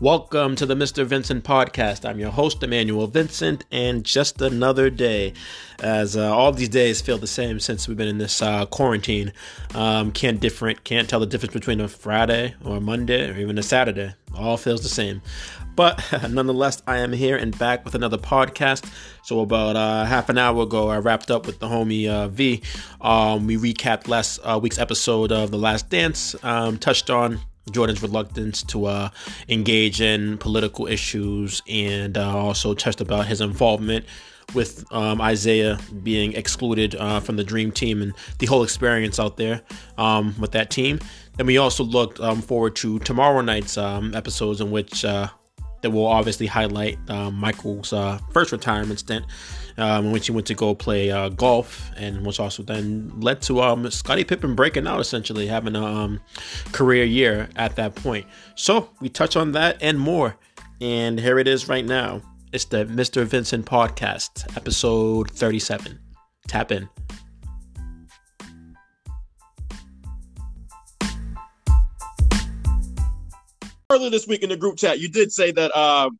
Welcome to the Mr. Vincent podcast. I'm your host, Emmanuel Vincent, and just another day. As uh, all these days feel the same since we've been in this uh, quarantine. Um, can't different, can't tell the difference between a Friday or a Monday or even a Saturday. All feels the same. But nonetheless, I am here and back with another podcast. So about uh, half an hour ago, I wrapped up with the homie uh, V. Um, we recapped last uh, week's episode of The Last Dance. Um, touched on Jordan's reluctance to uh, engage in political issues and uh, also touched about his involvement with um, Isaiah being excluded uh, from the Dream Team and the whole experience out there um, with that team. And we also looked um, forward to tomorrow night's um, episodes in which uh, that will obviously highlight uh, Michael's uh, first retirement stint um, in which he went to go play uh, golf, and which also then led to um, Scottie Pippen breaking out, essentially having a um, career year at that point. So we touch on that and more, and here it is right now. It's the Mr. Vincent podcast, episode 37. Tap in. Earlier this week in the group chat, you did say that uh,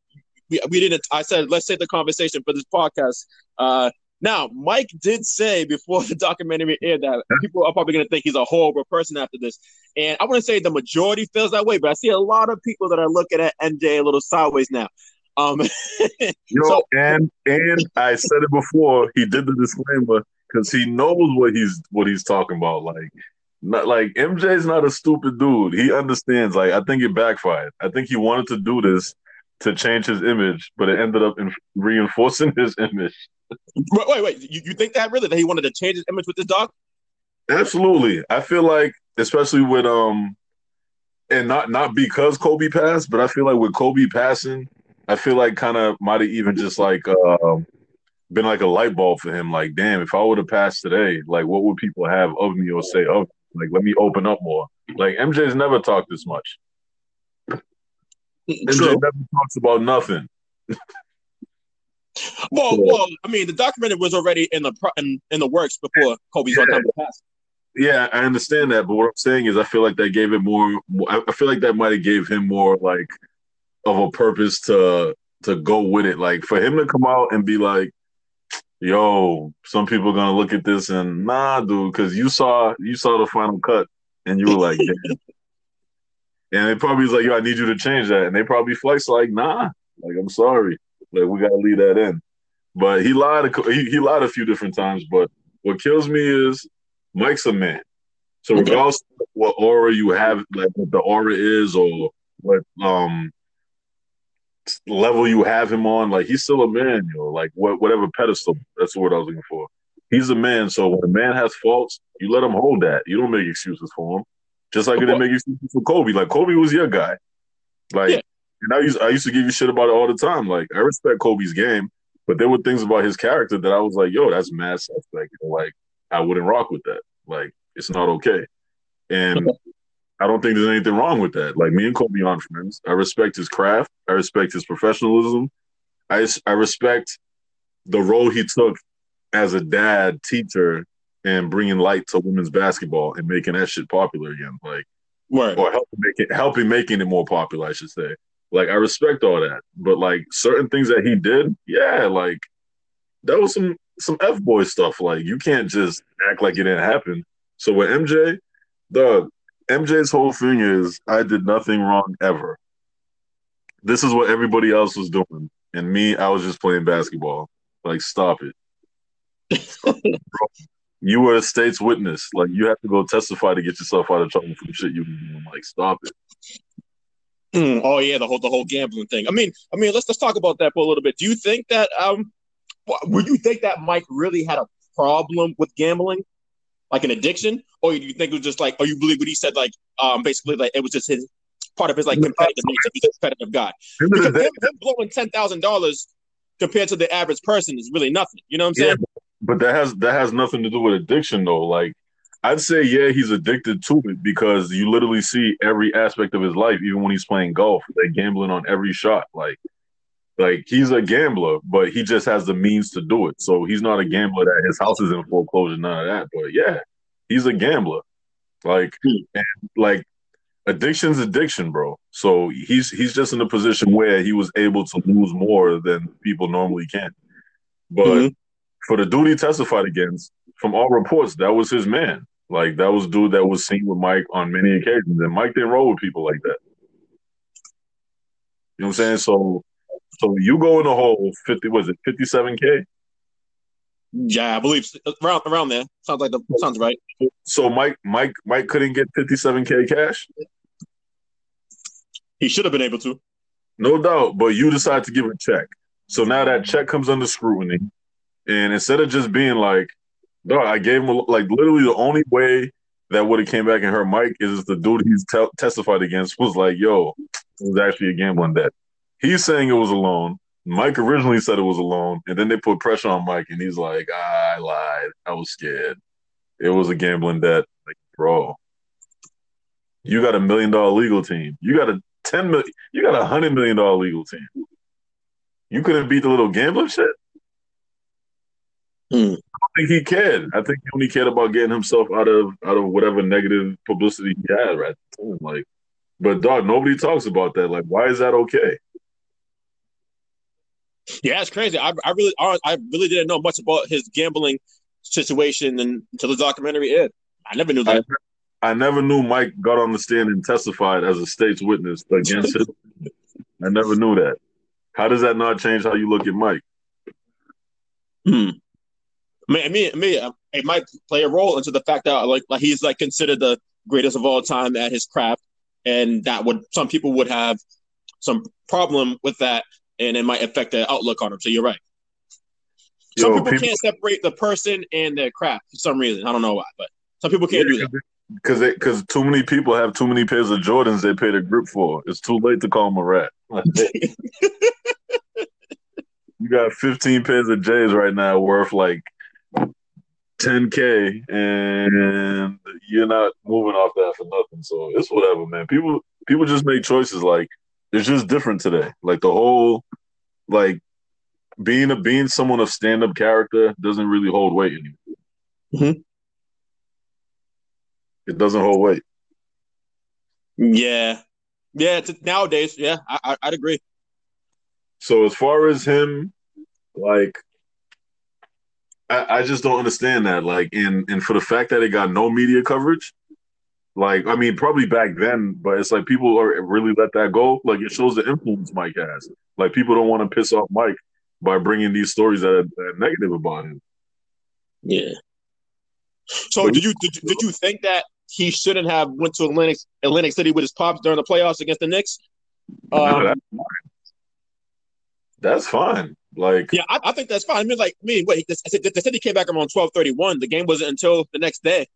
we, we didn't. I said let's save the conversation for this podcast. Uh, now, Mike did say before the documentary aired that people are probably going to think he's a horrible person after this, and I wouldn't say the majority feels that way, but I see a lot of people that are looking at MJ a little sideways now. Um, so, and and I said it before. He did the disclaimer because he knows what he's what he's talking about. Like, not like MJ's not a stupid dude. He understands. Like, I think it backfired. I think he wanted to do this to change his image, but it ended up in reinforcing his image. Wait, wait, wait. You, you think that really that he wanted to change his image with this dog? Absolutely. I feel like, especially with um, and not not because Kobe passed, but I feel like with Kobe passing, I feel like kind of might have even just like uh, been like a light bulb for him. Like, damn, if I would have passed today, like, what would people have of me or say of? Me? Like, let me open up more. Like, MJ's never talked this much. MJ True. never talks about nothing. well, well, I mean, the documentary was already in the in, in the works before Kobe's yeah. passed. Yeah, I understand that, but what I'm saying is, I feel like that gave it more. I feel like that might have gave him more like of a purpose to to go with it. Like for him to come out and be like, "Yo, some people are gonna look at this and nah, dude," because you saw you saw the final cut and you were like, And it probably was like, yo, I need you to change that. And they probably flex like, nah, like I'm sorry, like we gotta leave that in. But he lied. A, he, he lied a few different times. But what kills me is Mike's a man. So regardless of what aura you have, like what the aura is, or what um level you have him on, like he's still a man, yo. Like what whatever pedestal. That's the word I was looking for. He's a man. So when a man has faults, you let him hold that. You don't make excuses for him. Just like it didn't make excuses for Kobe. Like Kobe was your guy. Like yeah. and I used I used to give you shit about it all the time. Like I respect Kobe's game, but there were things about his character that I was like, yo, that's mad suspect. Like I wouldn't rock with that. Like it's not okay. And I don't think there's anything wrong with that. Like me and Kobe aren't friends. I respect his craft. I respect his professionalism. I I respect the role he took as a dad, teacher, and bringing light to women's basketball and making that shit popular again. Like, right. or helping make it, helping making it more popular, I should say. Like, I respect all that, but like certain things that he did, yeah, like that was some some f boy stuff. Like, you can't just act like it didn't happen. So with MJ, the MJ's whole thing is, I did nothing wrong ever. This is what everybody else was doing, and me, I was just playing basketball. Like, stop it. you were a state's witness. Like you have to go testify to get yourself out of trouble for the shit you doing. Like stop it. Mm, oh yeah, the whole the whole gambling thing. I mean, I mean, let's let's talk about that for a little bit. Do you think that um, would you think that Mike really had a problem with gambling, like an addiction, or do you think it was just like, or you believe what he said, like um, basically like it was just his part of his like competitive nature. He's a competitive guy. Because him, him blowing ten thousand dollars compared to the average person is really nothing. You know what I'm saying? Yeah, but that has that has nothing to do with addiction though. Like I'd say yeah, he's addicted to it because you literally see every aspect of his life, even when he's playing golf, like gambling on every shot. Like like he's a gambler, but he just has the means to do it. So he's not a gambler that his house is in foreclosure, none of that. But yeah, he's a gambler. Like and like addiction's addiction, bro. So he's he's just in a position where he was able to lose more than people normally can. But mm-hmm. for the dude he testified against, from all reports, that was his man. Like that was dude that was seen with Mike on many occasions, and Mike didn't roll with people like that. You know what I'm saying? So, so you go in the hole fifty. Was it fifty seven k? Yeah, I believe around around there. Sounds like the sounds right. So Mike Mike Mike couldn't get fifty seven k cash. He should have been able to. No doubt, but you decide to give a check. So now that check comes under scrutiny, and instead of just being like, "No, I gave him," a, like literally the only way that would have came back and hurt Mike is the dude he's te- testified against was like, "Yo, it was actually a gambling debt." He's saying it was a loan. Mike originally said it was a loan, and then they put pressure on Mike, and he's like, "I lied. I was scared. It was a gambling debt." Like, bro, you got a million dollar legal team. You got a ten million. You got a hundred million dollar legal team. You couldn't beat the little gambling shit. Hmm. I think he cared. I think he only cared about getting himself out of out of whatever negative publicity he had right at the time. Like, but dog, nobody talks about that. Like, why is that okay? Yeah, it's crazy. I, I really, I really didn't know much about his gambling situation until the documentary aired. I never knew that. I, I, never knew Mike got on the stand and testified as a state's witness against it. I never knew that. How does that not change how you look at Mike? Hmm. I mean, I mean, mean, um, it might play a role into the fact that like, like he's like considered the greatest of all time at his craft, and that would some people would have some problem with that and it might affect the outlook on him. So you're right. Some Yo, people, people, can't separate the person and their craft for some reason. I don't know why, but some people can't yeah, do that. Because because too many people have too many pairs of Jordans they paid a grip for. It's too late to call them a rat. you got 15 pairs of J's right now worth like 10k, and you're not moving off that for nothing. So it's whatever, man. People people just make choices like it's just different today. Like the whole like being a being someone of stand up character doesn't really hold weight anymore. Mm-hmm. It doesn't hold weight. Yeah, yeah. nowadays, yeah, I, I, I'd agree. So as far as him, like, I, I just don't understand that. Like, and and for the fact that it got no media coverage, like, I mean, probably back then, but it's like people are really let that go. Like, it shows the influence Mike has. Like, people don't want to piss off Mike by bringing these stories that are, that are negative about him. Yeah. So, but did you did, did you think that he shouldn't have went to Atlantic Atlantic City with his pops during the playoffs against the Knicks? Um, that's, fine. That's fine. Like, yeah, I, I, think that's fine. I mean, like, I mean, wait, they said, they said he came back around twelve thirty one. The game wasn't until the next day.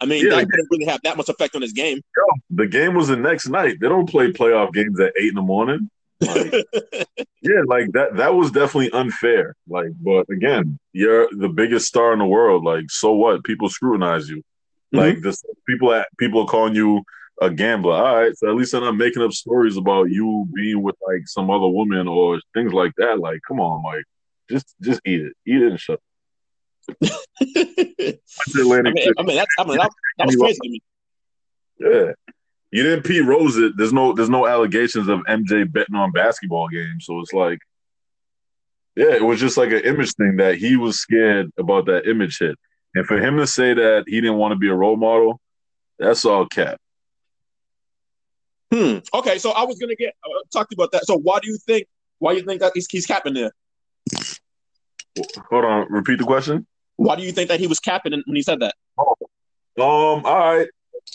I mean, yeah, that couldn't really have that much effect on his game. The game was the next night. They don't play playoff games at eight in the morning. Like, yeah, like that. That was definitely unfair. Like, but again, you're the biggest star in the world. Like, so what? People scrutinize you. Mm-hmm. Like, this people at people are calling you a gambler. All right, so at least I'm not making up stories about you being with like some other woman or things like that. Like, come on, Mike, just just eat it, eat it and shut. I mean, I mean, that's, I mean that, that was crazy to me. Yeah, you didn't Pete Rose it. There's no there's no allegations of MJ betting on basketball games, so it's like, yeah, it was just like an image thing that he was scared about that image hit, and for him to say that he didn't want to be a role model, that's all cap. Hmm. Okay, so I was gonna get uh, talk to you about that. So why do you think why do you think that he's, he's capping there? Hold on, repeat the question. Why do you think that he was capping when he said that? Oh, um, all right.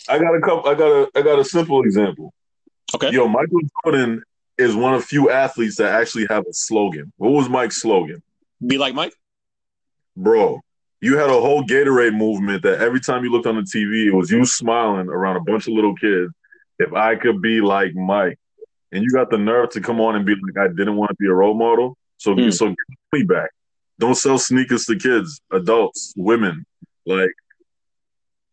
I got a couple. I got a. I got a simple example. Okay. Yo, Michael Jordan is one of few athletes that actually have a slogan. What was Mike's slogan? Be like Mike. Bro, you had a whole Gatorade movement that every time you looked on the TV, it was you smiling around a bunch of little kids. If I could be like Mike, and you got the nerve to come on and be like, I didn't want to be a role model, so mm. so give me back. Don't sell sneakers to kids, adults, women. Like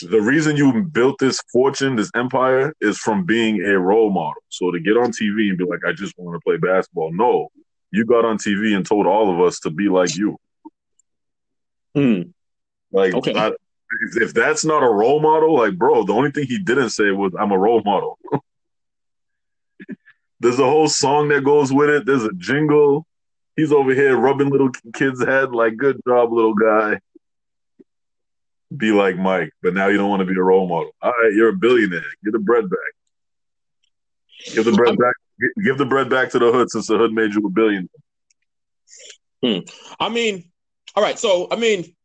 the reason you built this fortune, this empire, is from being a role model. So to get on TV and be like, I just want to play basketball. No, you got on TV and told all of us to be like you. Hmm. Like, okay. I, if that's not a role model, like, bro, the only thing he didn't say was, I'm a role model. There's a whole song that goes with it. There's a jingle. He's over here rubbing little kids' head like, "Good job, little guy." Be like Mike, but now you don't want to be a role model. All right, you're a billionaire. Get the bread back. Give the bread back. Give the bread back to the hood since the hood made you a billionaire. Hmm. I mean, all right. So, I mean,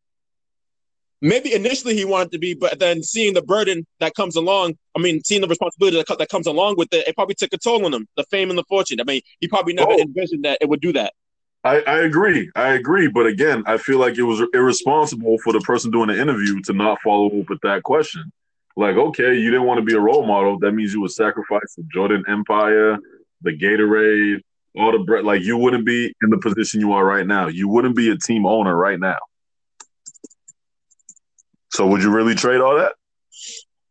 maybe initially he wanted to be, but then seeing the burden that comes along, I mean, seeing the responsibility that, that comes along with it, it probably took a toll on him. The fame and the fortune. I mean, he probably never oh. envisioned that it would do that. I, I agree. I agree. But again, I feel like it was irresponsible for the person doing the interview to not follow up with that question. Like, okay, you didn't want to be a role model. That means you would sacrifice the Jordan Empire, the Gatorade, all the bread. Like, you wouldn't be in the position you are right now. You wouldn't be a team owner right now. So, would you really trade all that?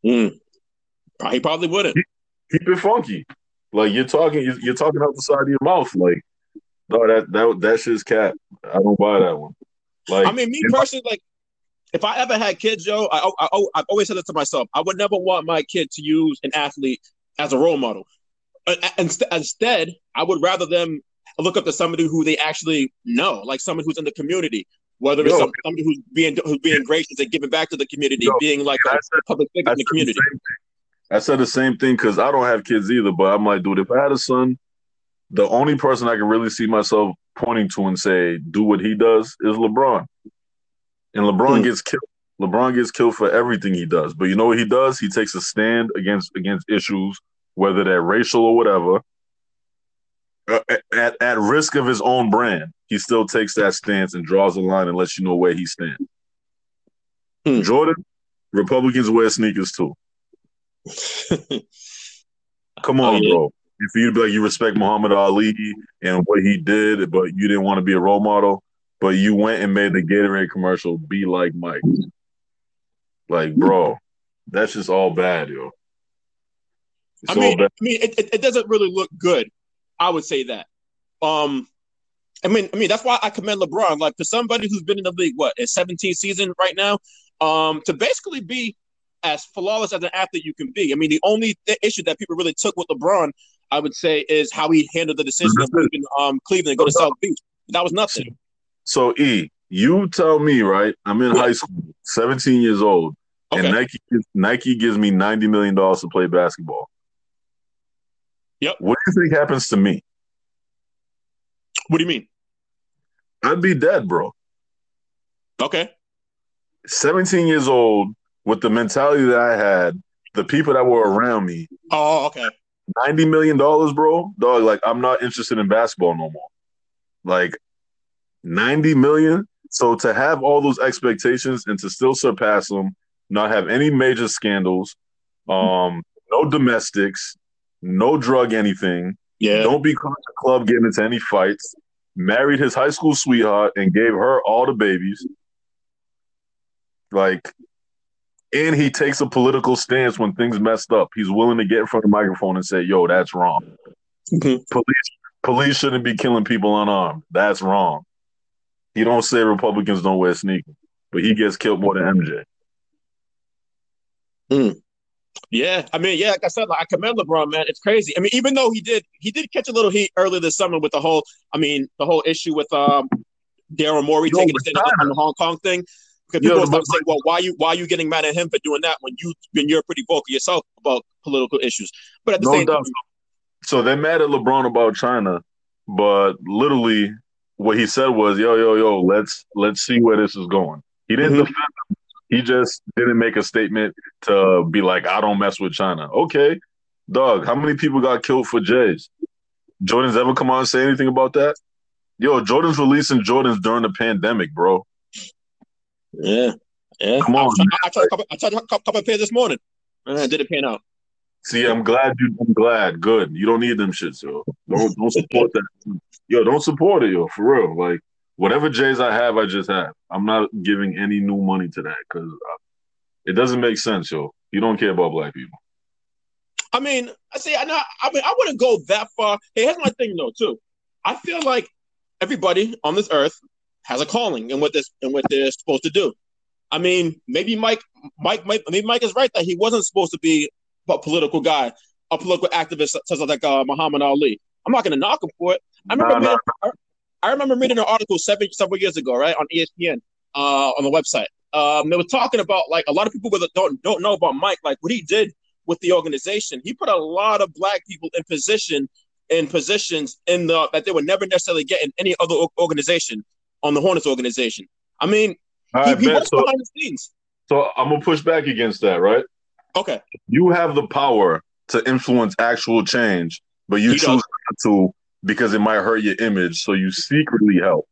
Mm. He probably wouldn't. Keep, keep it funky. Like you're talking, you're talking out the side of your mouth. Like, no, that that that shit's cat. I don't buy that one. Like, I mean, me personally, like if I ever had kids, Joe, I, I, I, have always said this to myself. I would never want my kid to use an athlete as a role model. Instead, I would rather them look up to somebody who they actually know, like someone who's in the community, whether it's somebody who's being who's being gracious and giving back to the community, being like a said, public figure in the community. The I said the same thing because I don't have kids either, but I'm like, dude, if I had a son, the only person I can really see myself pointing to and say, do what he does is LeBron. And LeBron hmm. gets killed. LeBron gets killed for everything he does. But you know what he does? He takes a stand against against issues, whether they're racial or whatever. Uh, at, at risk of his own brand, he still takes that stance and draws a line and lets you know where he stands. Hmm. Jordan, Republicans wear sneakers too. Come on, oh, yeah. bro. If you'd be like you respect Muhammad Ali and what he did, but you didn't want to be a role model, but you went and made the Gatorade commercial be like Mike. Like, bro, that's just all bad, yo. It's I mean, bad. I mean, it, it, it, doesn't really look good. I would say that. Um, I mean, I mean that's why I commend LeBron. Like for somebody who's been in the league, what, a 17th season right now, um, to basically be as flawless as an athlete you can be. I mean, the only th- issue that people really took with LeBron, I would say, is how he handled the decision of leaving um, Cleveland and go to South Beach. That was nothing. So E, you tell me, right? I'm in high school, 17 years old, okay. and Nike Nike gives me 90 million dollars to play basketball. Yep. What do you think happens to me? What do you mean? I'd be dead, bro. Okay. 17 years old with the mentality that I had, the people that were around me. Oh, okay. 90 million dollars, bro. Dog, like I'm not interested in basketball no more. Like 90 million. So to have all those expectations and to still surpass them, not have any major scandals, um, no domestics, no drug anything. Yeah. Don't be caught the club getting into any fights. Married his high school sweetheart and gave her all the babies. Like, and he takes a political stance when things messed up. He's willing to get in front of the microphone and say, "Yo, that's wrong. Mm-hmm. Police, police shouldn't be killing people unarmed. That's wrong." He don't say Republicans don't wear sneakers, but he gets killed more than MJ. Hmm. Yeah, I mean, yeah, like I said, like, I commend LeBron, man. It's crazy. I mean, even though he did, he did catch a little heat earlier this summer with the whole, I mean, the whole issue with um Daryl Morey taking a stand on the Hong Kong thing. Because people start saying, "Well, why you why are you getting mad at him for doing that when you when you're pretty vocal yourself about political issues?" But at the no same doubt. time, so they're mad at LeBron about China, but literally what he said was, "Yo, yo, yo, let's let's see where this is going." He didn't mm-hmm. defend them. He just didn't make a statement to be like, "I don't mess with China." Okay, dog. How many people got killed for Jays? Jordan's ever come out and say anything about that? Yo, Jordan's releasing Jordans during the pandemic, bro. Yeah, yeah. Come on. I, I, tried, I, tried, a couple, I tried a couple of pairs this morning, and it didn't pan out. See, I'm glad you. I'm glad. Good. You don't need them shits, yo. Don't don't support that. Yo, don't support it, yo. For real. Like whatever J's I have, I just have. I'm not giving any new money to that because it doesn't make sense, yo. You don't care about black people. I mean, I say, I know. I mean, I wouldn't go that far. Hey, here's my thing, though. Too, I feel like everybody on this earth has a calling and what this and what they're supposed to do. I mean, maybe Mike, Mike, Mike, maybe Mike is right that he wasn't supposed to be a political guy. a political activist such as like uh, Muhammad Ali. I'm not going to knock him for it. I remember, nah, nah. I remember reading an article seven, several years ago, right, on ESPN, uh, on the website. Um, they were talking about like a lot of people don't don't know about Mike, like what he did with the organization. He put a lot of black people in position in positions in the that they would never necessarily get in any other organization on the Hornets organization. I mean, he, he works so, behind the scenes. So I'm gonna push back against that, right? Okay. You have the power to influence actual change, but you he choose does. not to because it might hurt your image, so you secretly help.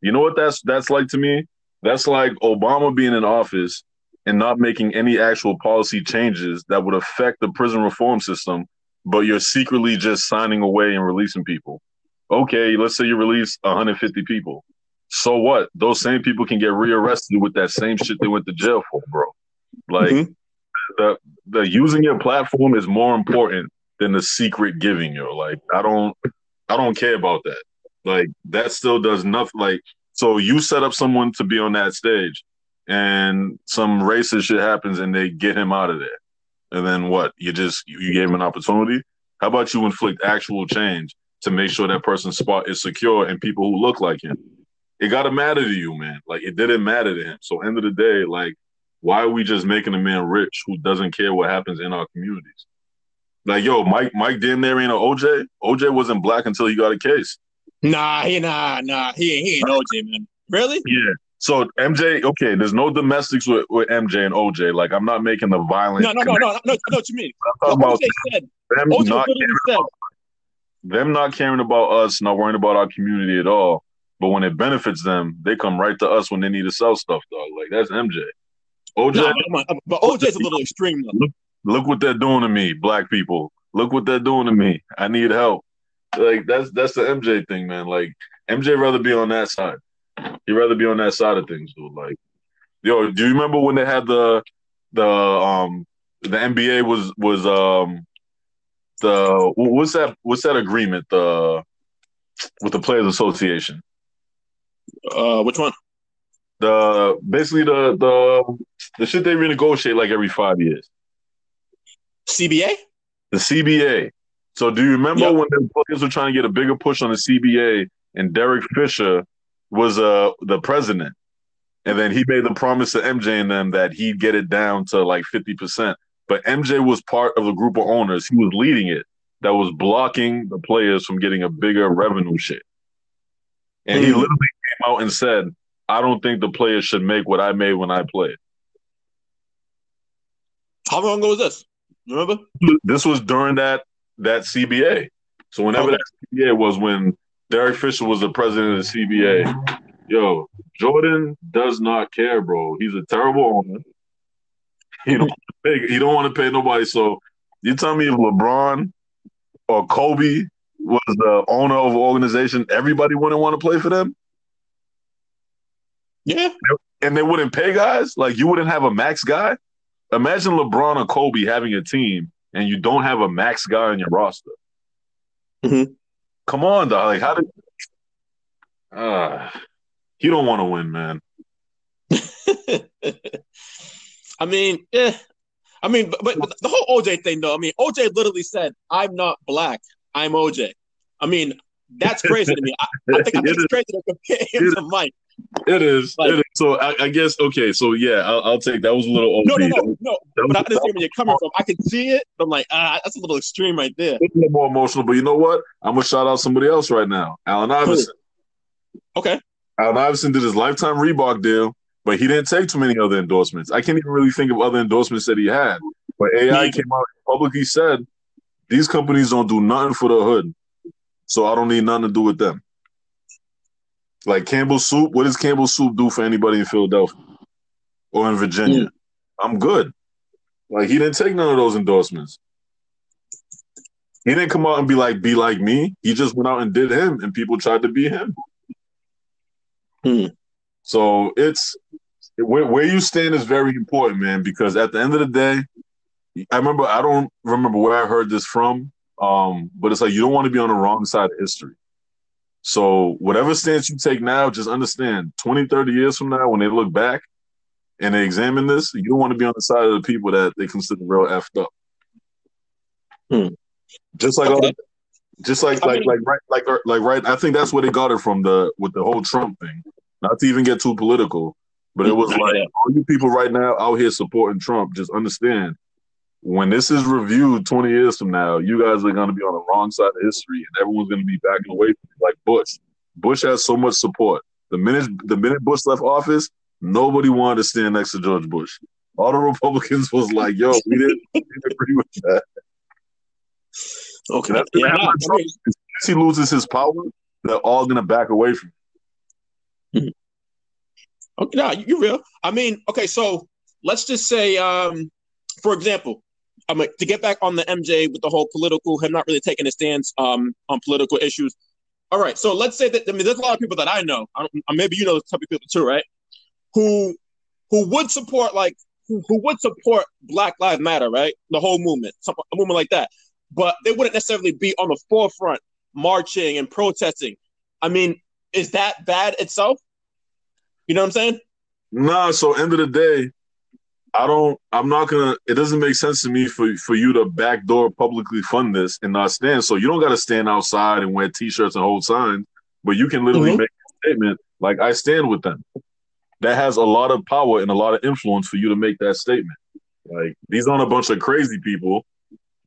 You know what that's that's like to me? That's like Obama being in office and not making any actual policy changes that would affect the prison reform system, but you're secretly just signing away and releasing people. Okay, let's say you release 150 people. So what? Those same people can get rearrested with that same shit they went to jail for, bro. Like mm-hmm. the the using your platform is more important than the secret giving you. Like I don't I don't care about that. Like that still does nothing. Like so, you set up someone to be on that stage, and some racist shit happens, and they get him out of there. And then what? You just you gave him an opportunity. How about you inflict actual change to make sure that person's spot is secure and people who look like him? It gotta matter to you, man. Like it didn't matter to him. So end of the day, like why are we just making a man rich who doesn't care what happens in our communities? Like, yo, Mike, Mike damn near ain't an OJ. OJ wasn't black until he got a case. Nah, he nah, nah. He, he ain't OJ, man. Really? Yeah. So MJ, okay, there's no domestics with, with MJ and OJ. Like, I'm not making the violent. No, no, no, no, no. I know what you mean. I'm talking about said, them OJ not said. About, them not caring about us, not worrying about our community at all. But when it benefits them, they come right to us when they need to sell stuff, dog. Like that's MJ. OJ, no, but OJ's a little extreme. Though. Look, what they're doing to me, black people. Look what they're doing to me. I need help. Like that's that's the MJ thing, man. Like MJ rather be on that side. He'd rather be on that side of things, dude. Like, yo, do you remember when they had the the um the NBA was was um the what's that what's that agreement the with the Players Association? Uh, which one? The basically the the the shit they renegotiate like every five years. CBA? The CBA. So do you remember yep. when the players were trying to get a bigger push on the CBA and Derek Fisher was uh the president? And then he made the promise to MJ and them that he'd get it down to like 50%. But MJ was part of the group of owners. He was leading it that was blocking the players from getting a bigger revenue share. And mm. he literally came out and said, I don't think the players should make what I made when I played. How long ago was this? Remember? This was during that that CBA. So whenever okay. that CBA was when Derek Fisher was the president of the CBA, yo, Jordan does not care, bro. He's a terrible owner. He don't pay, he don't want to pay nobody. So you tell me if LeBron or Kobe was the owner of an organization, everybody wouldn't want to play for them. Yeah. And they wouldn't pay guys? Like you wouldn't have a max guy? Imagine LeBron or Kobe having a team and you don't have a max guy on your roster. Mm-hmm. Come on, dog. Like, how did? Uh, you don't want to win, man. I mean, yeah. I mean, but, but, the whole OJ thing, though. I mean, OJ literally said, "I'm not black. I'm OJ." I mean, that's crazy to me. I, I think, I think it's crazy to compare him to Mike. It is. Like, it is. So I, I, guess okay. So yeah, I'll, I'll, take that was a little. OP. No, no, no, no. But I understand where you're coming from. I can see it. But I'm like, ah, that's a little extreme right there. It's a little more emotional, but you know what? I'm gonna shout out somebody else right now, Allen Iverson. Okay. Allen Iverson did his lifetime Reebok deal, but he didn't take too many other endorsements. I can't even really think of other endorsements that he had. But AI came out and publicly said these companies don't do nothing for the hood, so I don't need nothing to do with them. Like Campbell Soup, what does Campbell Soup do for anybody in Philadelphia or in Virginia? Mm. I'm good. Like he didn't take none of those endorsements. He didn't come out and be like, be like me. He just went out and did him, and people tried to be him. Hmm. So it's where, where you stand is very important, man, because at the end of the day, I remember I don't remember where I heard this from, um, but it's like you don't want to be on the wrong side of history. So whatever stance you take now, just understand 20, 30 years from now, when they look back and they examine this, you don't want to be on the side of the people that they consider real effed up. Hmm. Just like okay. all, just like like like right like like right. I think that's where they got it from the with the whole Trump thing. Not to even get too political, but it was like all you people right now out here supporting Trump. Just understand when this is reviewed 20 years from now, you guys are going to be on the wrong side of history, and everyone's going to be backing away from you, like Bush. Bush has so much support. The minute the minute Bush left office, nobody wanted to stand next to George Bush. All the Republicans was like, "Yo, we didn't, we didn't agree with that." Okay, yeah, as he loses his power, they're all going to back away from him. Okay, no, you real. I mean, okay, so let's just say, um, for example, I mean, to get back on the MJ with the whole political, him not really taking a stance um, on political issues. All right, so let's say that I mean, there's a lot of people that I know, I maybe you know the type of people too, right? Who who would support like who, who would support Black Lives Matter, right? The whole movement, some, a movement like that, but they wouldn't necessarily be on the forefront marching and protesting. I mean, is that bad itself? You know what I'm saying? Nah. So end of the day, I don't. I'm not gonna. It doesn't make sense to me for for you to backdoor publicly fund this and not stand. So you don't got to stand outside and wear T-shirts and hold signs, but you can literally mm-hmm. make a statement like I stand with them. That has a lot of power and a lot of influence for you to make that statement. Like these aren't a bunch of crazy people.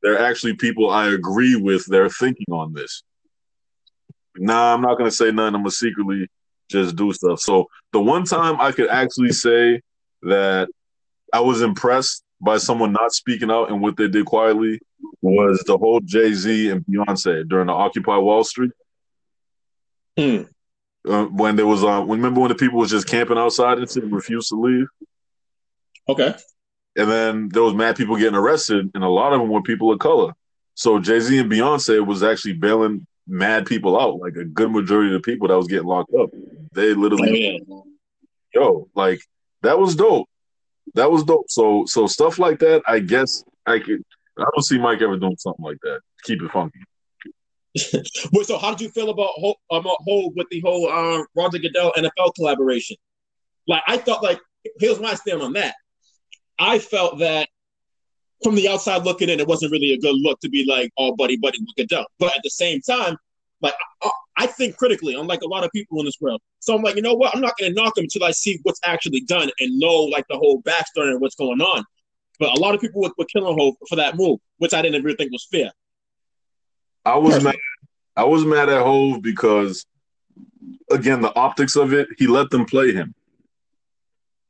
They're actually people I agree with. They're thinking on this. Nah, I'm not gonna say nothing. I'm gonna secretly just do stuff. So the one time I could actually say that I was impressed by someone not speaking out and what they did quietly was the whole Jay Z and Beyonce during the Occupy Wall Street. Hmm. Uh, when there was, uh, remember when the people was just camping outside and refused to leave? Okay. And then there was mad people getting arrested, and a lot of them were people of color. So Jay Z and Beyonce was actually bailing mad people out, like a good majority of the people that was getting locked up. They literally, oh, yeah. yo, like that was dope that was dope. So so stuff like that, I guess I could. I don't see Mike ever doing something like that. Keep it funky. Wait, so how did you feel about whole, whole with the whole uh, Roger Goodell NFL collaboration? Like I thought, like here's my stand on that. I felt that from the outside looking in, it wasn't really a good look to be like all buddy buddy with Goodell. But at the same time, like I, I think critically, unlike a lot of people in this world. So I'm like, you know what? I'm not going to knock him until I see what's actually done and know like the whole backstory and what's going on. But a lot of people were, were killing Hov for that move, which I didn't really think was fair. I was mad. I was mad at Hov because, again, the optics of it. He let them play him.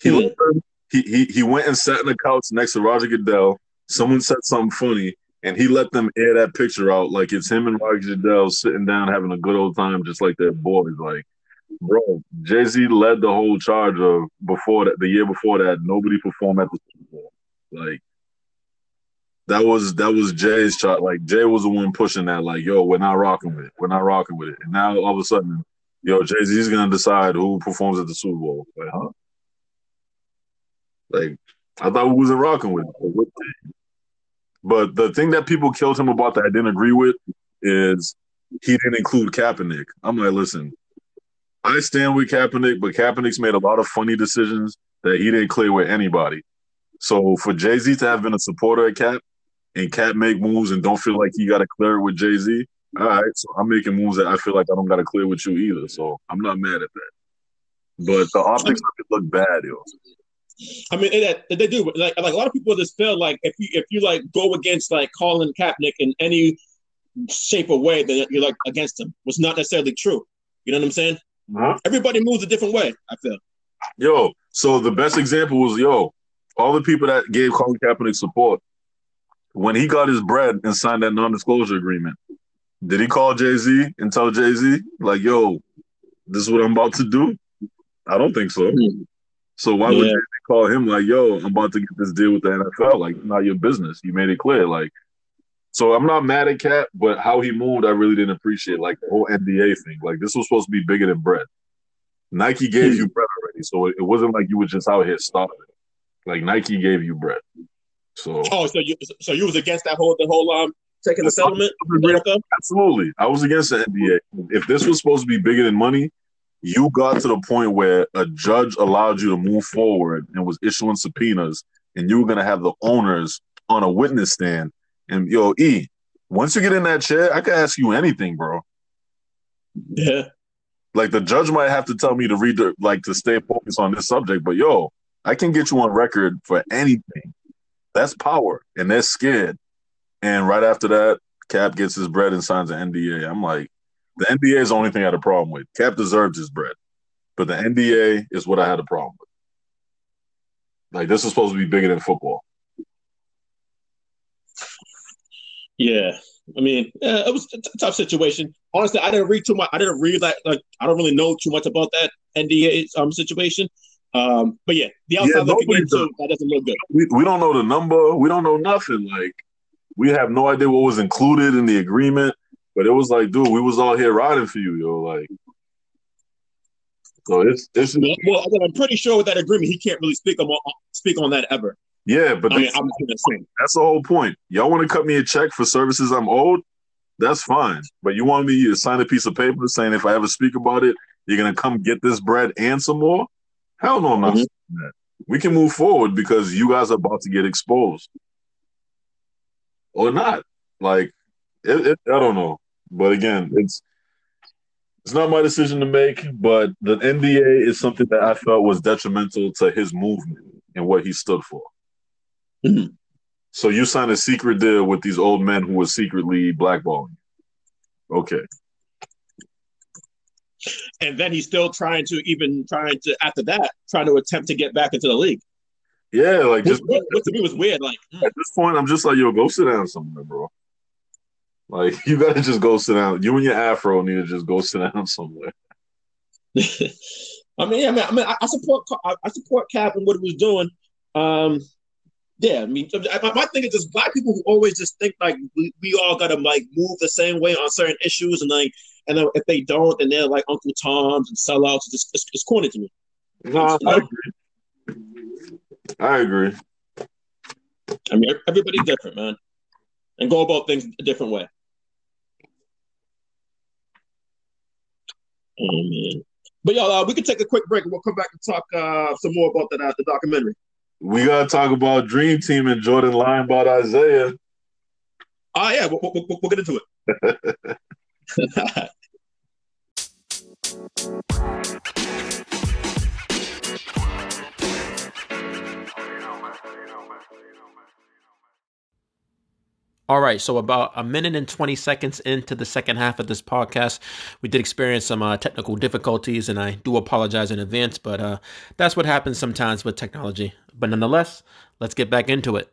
He mm-hmm. them, he he he went and sat in the couch next to Roger Goodell. Someone said something funny, and he let them air that picture out like it's him and Roger Goodell sitting down having a good old time, just like their boys. Like, bro, Jay Z led the whole charge of before that. The year before that, nobody performed at the Super Bowl. Like, that was that was Jay's chart. Like Jay was the one pushing that. Like, yo, we're not rocking with it. We're not rocking with it. And now all of a sudden, yo, Jay Z's gonna decide who performs at the Super Bowl. Like, huh? Like, I thought we wasn't rocking with it. But the thing that people killed him about that I didn't agree with is he didn't include Kaepernick. I'm like, listen, I stand with Kaepernick, but Kaepernick's made a lot of funny decisions that he didn't clear with anybody. So for Jay Z to have been a supporter of Cap and Cap make moves and don't feel like he got to clear it with Jay Z, all right. So I'm making moves that I feel like I don't got to clear with you either. So I'm not mad at that. But the optics of it look bad, yo. I mean, it, it, they do. Like, like a lot of people just feel like if you if you like go against like Colin Kaepernick in any shape or way, then you're like against him. Was not necessarily true. You know what I'm saying? Uh-huh. Everybody moves a different way. I feel. Yo, so the best example was yo, all the people that gave Colin Kaepernick support when he got his bread and signed that non-disclosure agreement. Did he call Jay Z and tell Jay Z like, "Yo, this is what I'm about to do"? I don't think so. Mm-hmm. So why yeah. would they call him like, "Yo, I'm about to get this deal with the NFL"? Like, not your business. You made it clear. Like, so I'm not mad at Cap, but how he moved, I really didn't appreciate. Like the whole NDA thing. Like this was supposed to be bigger than bread. Nike gave hmm. you bread already, so it wasn't like you were just out here starving. Like Nike gave you bread. So oh, so you so you was against that whole the whole um taking the settlement? Absolutely, I was against the NDA. If this was supposed to be bigger than money, you got to the point where a judge allowed you to move forward and was issuing subpoenas, and you were going to have the owners on a witness stand. And yo, E, Once you get in that chair, I could ask you anything, bro. Yeah. Like the judge might have to tell me to read the like to stay focused on this subject, but yo, I can get you on record for anything. That's power, and they're scared. And right after that, Cap gets his bread and signs an NDA. I'm like, the NDA is the only thing I had a problem with. Cap deserves his bread, but the NDA is what I had a problem with. Like this is supposed to be bigger than football. Yeah, I mean, it was a t- tough situation. Honestly, I didn't read too much. I didn't read that. Like, I don't really know too much about that NDA um situation. Um, but yeah, the outside yeah, looking in too, that doesn't look good. We, we don't know the number. We don't know nothing. Like, we have no idea what was included in the agreement. But it was like, dude, we was all here riding for you, yo. Like, so it's it's. Well, I'm pretty sure with that agreement, he can't really speak on speak on that ever. Yeah, but I mean, I'm that's the whole point. Y'all want to cut me a check for services I'm owed? That's fine. But you want me to sign a piece of paper saying if I ever speak about it, you're gonna come get this bread and some more? Hell no, I'm not mm-hmm. that. We can move forward because you guys are about to get exposed. Or not. Like it, it, I don't know. But again, it's it's not my decision to make, but the NDA is something that I felt was detrimental to his movement and what he stood for. Mm-hmm. So you signed a secret deal with these old men who were secretly blackballing. Okay. And then he's still trying to even trying to after that trying to attempt to get back into the league. Yeah, like just what, what to me was weird. Like mm. at this point, I'm just like, yo, go sit down somewhere, bro. Like you gotta just go sit down. You and your afro need to just go sit down somewhere. I mean, yeah, I mean, I, mean, I support I support Cap and what he was doing. Um, yeah, I mean, my thing is just black people who always just think like we, we all gotta like move the same way on certain issues, and like, and then if they don't, then they're like Uncle Toms and sellouts. It's, just, it's, it's corny to me. No, I agree. I agree. I mean, everybody's different, man, and go about things a different way. Oh man. But y'all, uh, we can take a quick break and we'll come back and talk uh, some more about that uh, the documentary. We gotta talk about Dream Team and Jordan lying about Isaiah. Ah, yeah, we'll, we'll, we'll get into it. All right, so about a minute and 20 seconds into the second half of this podcast, we did experience some uh, technical difficulties, and I do apologize in advance, but uh, that's what happens sometimes with technology. But nonetheless, let's get back into it.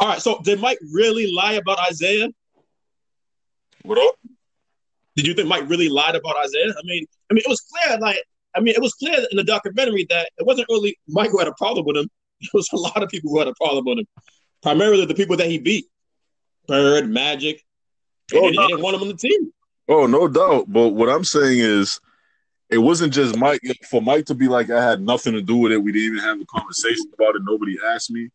All right, so did Mike really lie about Isaiah? What up? Did you think Mike really lied about Isaiah? I mean, I mean, it was clear, like, I mean, it was clear in the documentary that it wasn't really Mike who had a problem with him. It was a lot of people who had a problem with him primarily the people that he beat, Bird, Magic. Oh, they, no. didn't want him on the team. Oh, no doubt. But what I'm saying is, it wasn't just Mike. For Mike to be like, I had nothing to do with it. We didn't even have a conversation about it. Nobody asked me.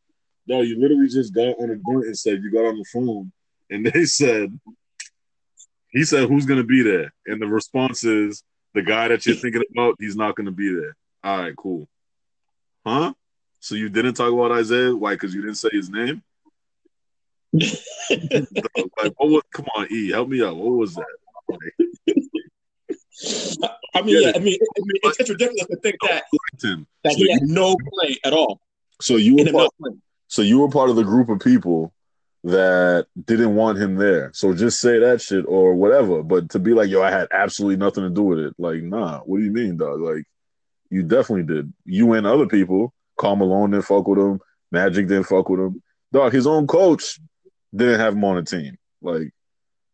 No, you literally just got on a joint and said you got on the phone, and they said, he said, "Who's going to be there?" And the response is, "The guy that you're thinking about, he's not going to be there." All right, cool. Huh? So you didn't talk about Isaiah? Why? Because you didn't say his name? like, what was, come on, E, help me out. What was that? I mean, yeah, I mean, I mean it's, it's, ridiculous to think that, that so he had no play at all. So you were part, so you were part of the group of people that didn't want him there. So just say that shit or whatever. But to be like, yo, I had absolutely nothing to do with it. Like, nah. What do you mean, dog? Like, you definitely did. You and other people Karl Malone didn't fuck with him. Magic didn't fuck with him. Dog, his own coach didn't have him on the team. Like,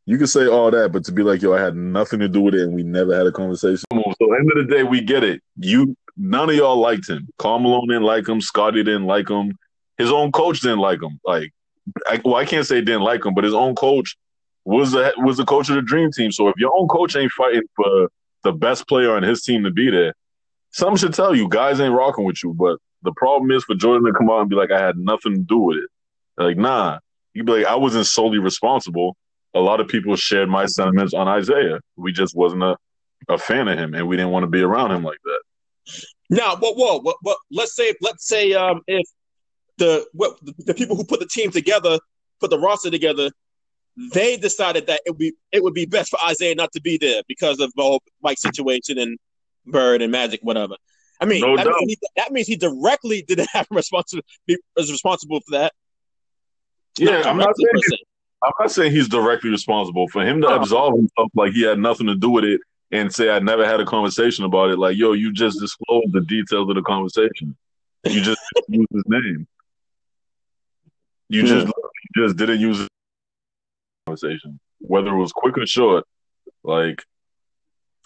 you can say all that, but to be like, yo, I had nothing to do with it and we never had a conversation. So end of the day, we get it. You none of y'all liked him. Karl Malone didn't like him, Scottie didn't like him, his own coach didn't like him. Like I, well, I can't say didn't like him, but his own coach was the was the coach of the dream team. So if your own coach ain't fighting for the best player on his team to be there, some should tell you guys ain't rocking with you. But the problem is for Jordan to come out and be like, I had nothing to do with it. Like, nah. You'd be like, I wasn't solely responsible. A lot of people shared my sentiments on Isaiah. We just wasn't a, a fan of him and we didn't want to be around him like that. Now, whoa, whoa, what, what, let's say, let's say, um, if the what the people who put the team together put the roster together, they decided that it would be it would be best for Isaiah not to be there because of the whole Mike situation and Bird and Magic, whatever. I mean, No that, doubt. means he, that means he directly didn't have responsible was responsible for that. Yeah, I'm not saying. I'm not saying he's directly responsible for him to absolve himself like he had nothing to do with it and say I never had a conversation about it. Like, yo, you just disclosed the details of the conversation. You just used his name. You just hmm. you just didn't use his conversation, whether it was quick or short. Like,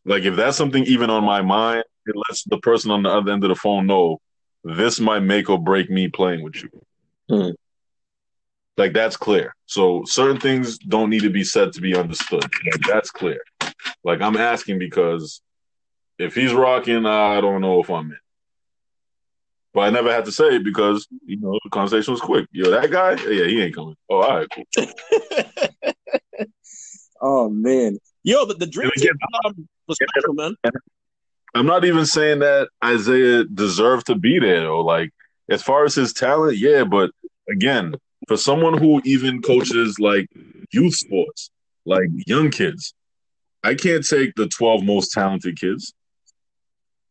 like if that's something even on my mind, it lets the person on the other end of the phone know this might make or break me playing with you. Hmm. Like that's clear. So certain things don't need to be said to be understood. Like that's clear. Like I'm asking because if he's rocking, I don't know if I'm in. But I never had to say it because you know the conversation was quick. Yo, that guy, yeah, he ain't coming. Oh, all right, cool. oh man, yo, the, the team again, um, was special, man. I'm not even saying that Isaiah deserved to be there though. Like as far as his talent, yeah, but again, for someone who even coaches like youth sports, like young kids, I can't take the 12 most talented kids.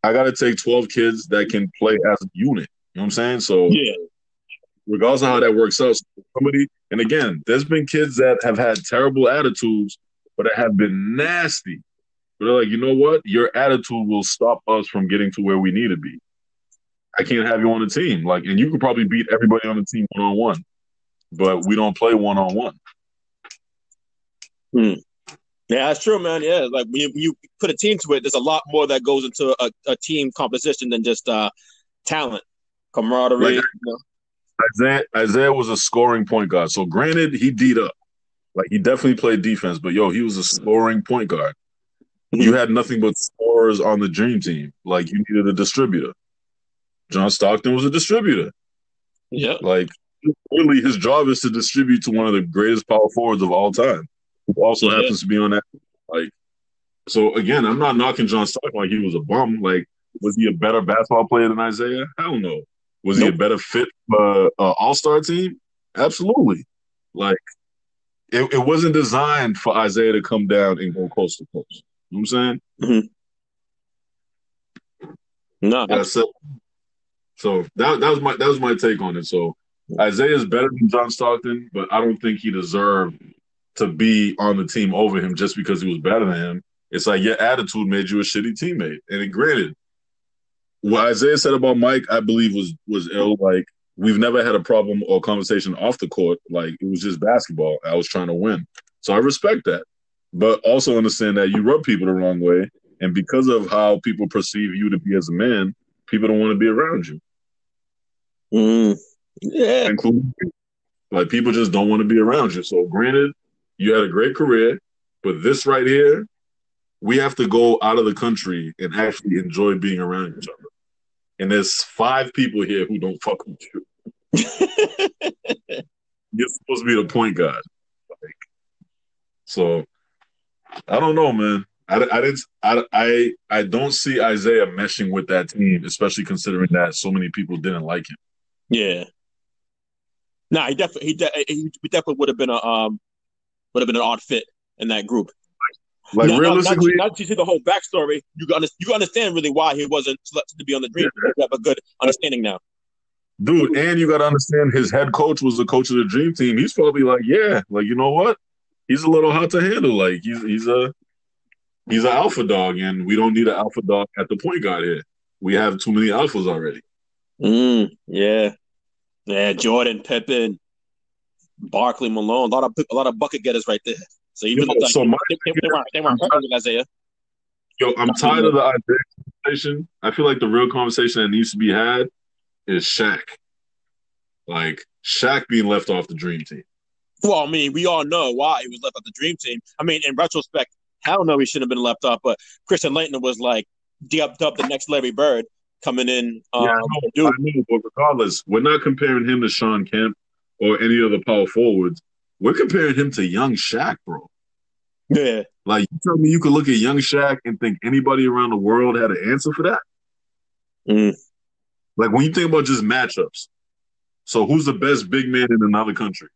I got to take 12 kids that can play as a unit. You know what I'm saying? So Yeah, regardless of how that works out, somebody, and again, there's been kids that have had terrible attitudes, but it have been nasty. But they're like, you know what? Your attitude will stop us from getting to where we need to be. I can't have you on the team. Like, and you could probably beat everybody on the team one on one, but we don't play one on one. yeah, that's true, man. Yeah, like when you, when you put a team to it, there's a lot more that goes into a, a team composition than just uh, talent, camaraderie. Like- you know? Isaiah, Isaiah was a scoring point guard. So granted, he D'd up. Like he definitely played defense, but yo, he was a scoring point guard. You had nothing but scorers on the dream team. Like you needed a distributor. John Stockton was a distributor. Yeah, Like really, his job is to distribute to one of the greatest power forwards of all time, who also Yeah. happens to be on that. Like, so again, I'm not knocking John Stockton like he was a bum. Like, was he a better basketball player than Isaiah? Hell no. Was he a better fit for uh, All Star team? Absolutely. Like, it, it wasn't designed for Isaiah to come down and go coast to coast. You know what I'm saying? Mm-hmm. no, that's, That's it. So that that was my that was my take on it. So Isaiah is better than John Stockton, but I don't think he deserved to be on the team over him just because he was better than him. It's like your attitude made you a shitty teammate. And it, granted, what Isaiah said about Mike, I believe was was ill. Like we've never had a problem or conversation off the court. Like it was just basketball. I was trying to win. So I respect that. But also understand that you rub people the wrong way. And because of how people perceive you to be as a man, people don't want to be around you, Mm. yeah, including like people just don't want to be around you. So granted, you had a great career, but this right here, we have to go out of the country and actually enjoy being around each other. And there's five people here who don't fuck with you. You're supposed to be the point guard. Like, so I don't know, man. I, I didn't. I, I I don't see Isaiah meshing with that team, especially considering that so many people didn't like him. yeah. No, he definitely he, de- he definitely would have been a um would have been an odd fit in that group. Like Now- now- realistically, now, that you see the whole backstory, you can you can understand really why he wasn't selected to be on the dream. Team. You have a good understanding now. dude, and you got to understand his head coach was the coach of the dream team. He's probably like, yeah, like you know what? He's a little hard to handle. Like he's he's a he's an alpha dog, and we don't need an alpha dog at the point guard here. We have too many alphas already. Mm, yeah, yeah. Jordan, Pippen, Barkley, Malone, a lot of a lot of bucket getters right there. So you Yo, like, so my- they, they, weren't they weren't with Isaiah. Yo, I'm tired of the Isaiah conversation. I feel like the real conversation that needs to be had is Shaq. Like Shaq being left off the dream team. Well, I mean, we all know why he was left off the dream team. I mean, in retrospect, hell no, he shouldn't have been left off. But Christian Laettner was like dubbed up the next Larry Bird coming in. Um, Yeah, I know, I know, but regardless, we're not comparing him to Shawn Kemp or any of the power forwards. We're comparing him to young Shaq, bro. yeah, Like, you tell me you could look at young Shaq and think anybody around the world had an answer for that? Mm. Like, when you think about just matchups, so who's the best big man in another country?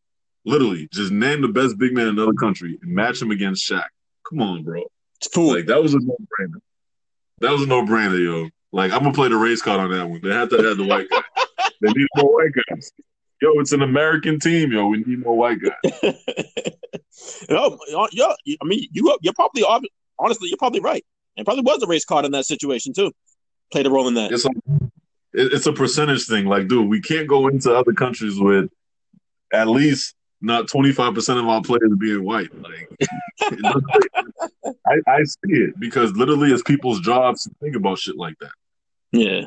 Literally, just name the best big man in another country and match him against Shaq. Come on, bro. It's cool. Like that was a no brainer. That was a no brainer, yo. Like I'm gonna play the race card on that one. They have to have the white guy. they need more white guys. Yo, it's an American team, yo. We need more white guys. no, uh, yo, I mean, you you're probably honestly, you're probably right. It probably was a race card in that situation too. Played a role in that. It's a, it's a percentage thing. Like, dude, we can't go into other countries with at least not 25% of our players being white. Like, I, I see it because literally it's people's jobs to think about shit like that. Yeah.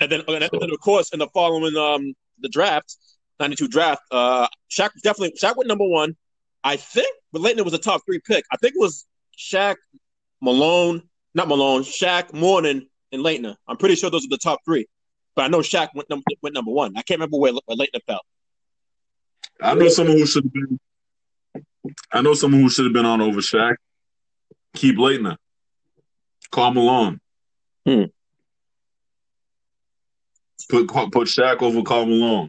And then, and then of course, in the following um the draft, 92 draft, uh Shaq definitely Shaq went number one. I think but Laettner was a top three pick. I think it was Shaq, Malone, not Malone, Shaq, Mourning, and Laettner. I'm pretty sure those are the top three. But I know Shaq went number went number one. I can't remember where, where Laettner fell. I know someone who should have been. I know someone who should have been on over Shaq. Keep Laettner. Karl Malone. Hmm. Put put Shaq over Karl Malone.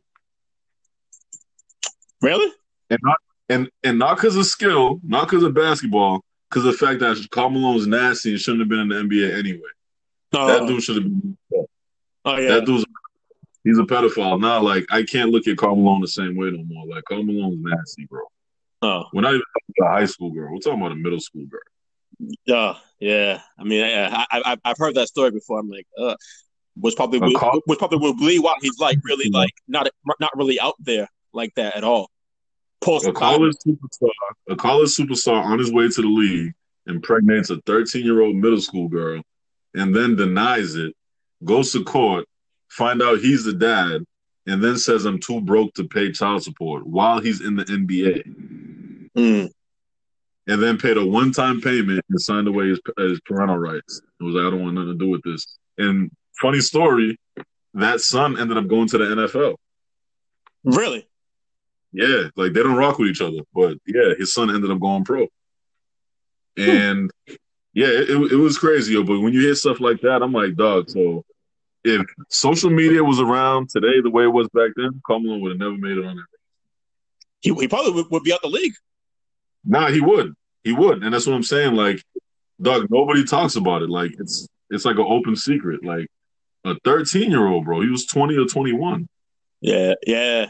Really? And not and and not because of skill, not because of basketball, because of the fact that Karl Malone's nasty and shouldn't have been in the NBA anyway. Oh. That dude should have been. Oh yeah. That dude's he's a pedophile. Now, like I can't look at Karl Malone the same way no more. Like Karl Malone's nasty, bro. Oh. We're not even talking about a high school girl. We're talking about a middle school girl. Yeah, yeah. I mean, I, I, I've heard that story before. I'm like, uh, was probably call- was probably will believe why he's like really like not not really out there like that at all. Post A college superstar, a college superstar on his way to the league impregnates a 13 year old middle school girl, and then denies it. Goes to court, find out he's the dad, and then says I'm too broke to pay child support while he's in the NBA. Mm. and then paid a one time payment and signed away his, his parental rights. It was like, I don't want nothing to do with this. And funny story, that son ended up going to the NFL. Really? Yeah, like they don't rock with each other, but yeah, his son ended up going pro. And yeah, it, it was crazy, yo. But when you hear stuff like that, I'm like, dog. So if social media was around today the way it was back then, Cumberland would have never made it on that. He, he probably would, would be out the league. Nah, he would. He would. And that's what I'm saying. Like, dog, nobody talks about it. Like, it's it's like an open secret. Like, a 13 year old, bro. He was 20 or 21. Yeah, yeah.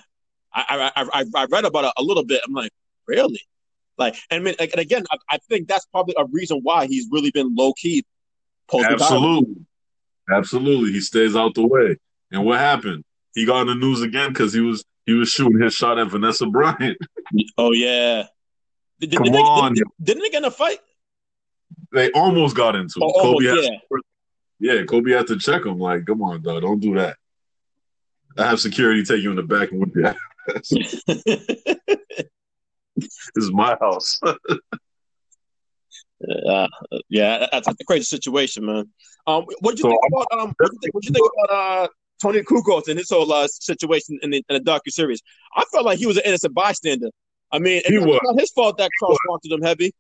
I I I, I read about it a little bit. I'm like, really? Like, and I mean, like, and again, I, I think that's probably a reason why he's really been low key. Absolutely. Absolutely. He stays out the way. And what happened? He got in the news again because he was he was shooting his shot at Vanessa Bryant. Oh yeah. Did, Come did they, on, did, didn't they get in a fight? They almost got into it. Oh, Kobe almost, had yeah. yeah, Kobe had to check him. Like, come on, dog, don't do that. I have security take you in the back and whip ass. this is my house. Uh, yeah, that's a crazy situation, man. Um, what do you So, think about um? What do you think, you think about uh Tony Kukoc and his whole uh, situation in the, in the docu series? I felt like he was an innocent bystander. I mean, it was. not his fault that Krause wanted him heavy,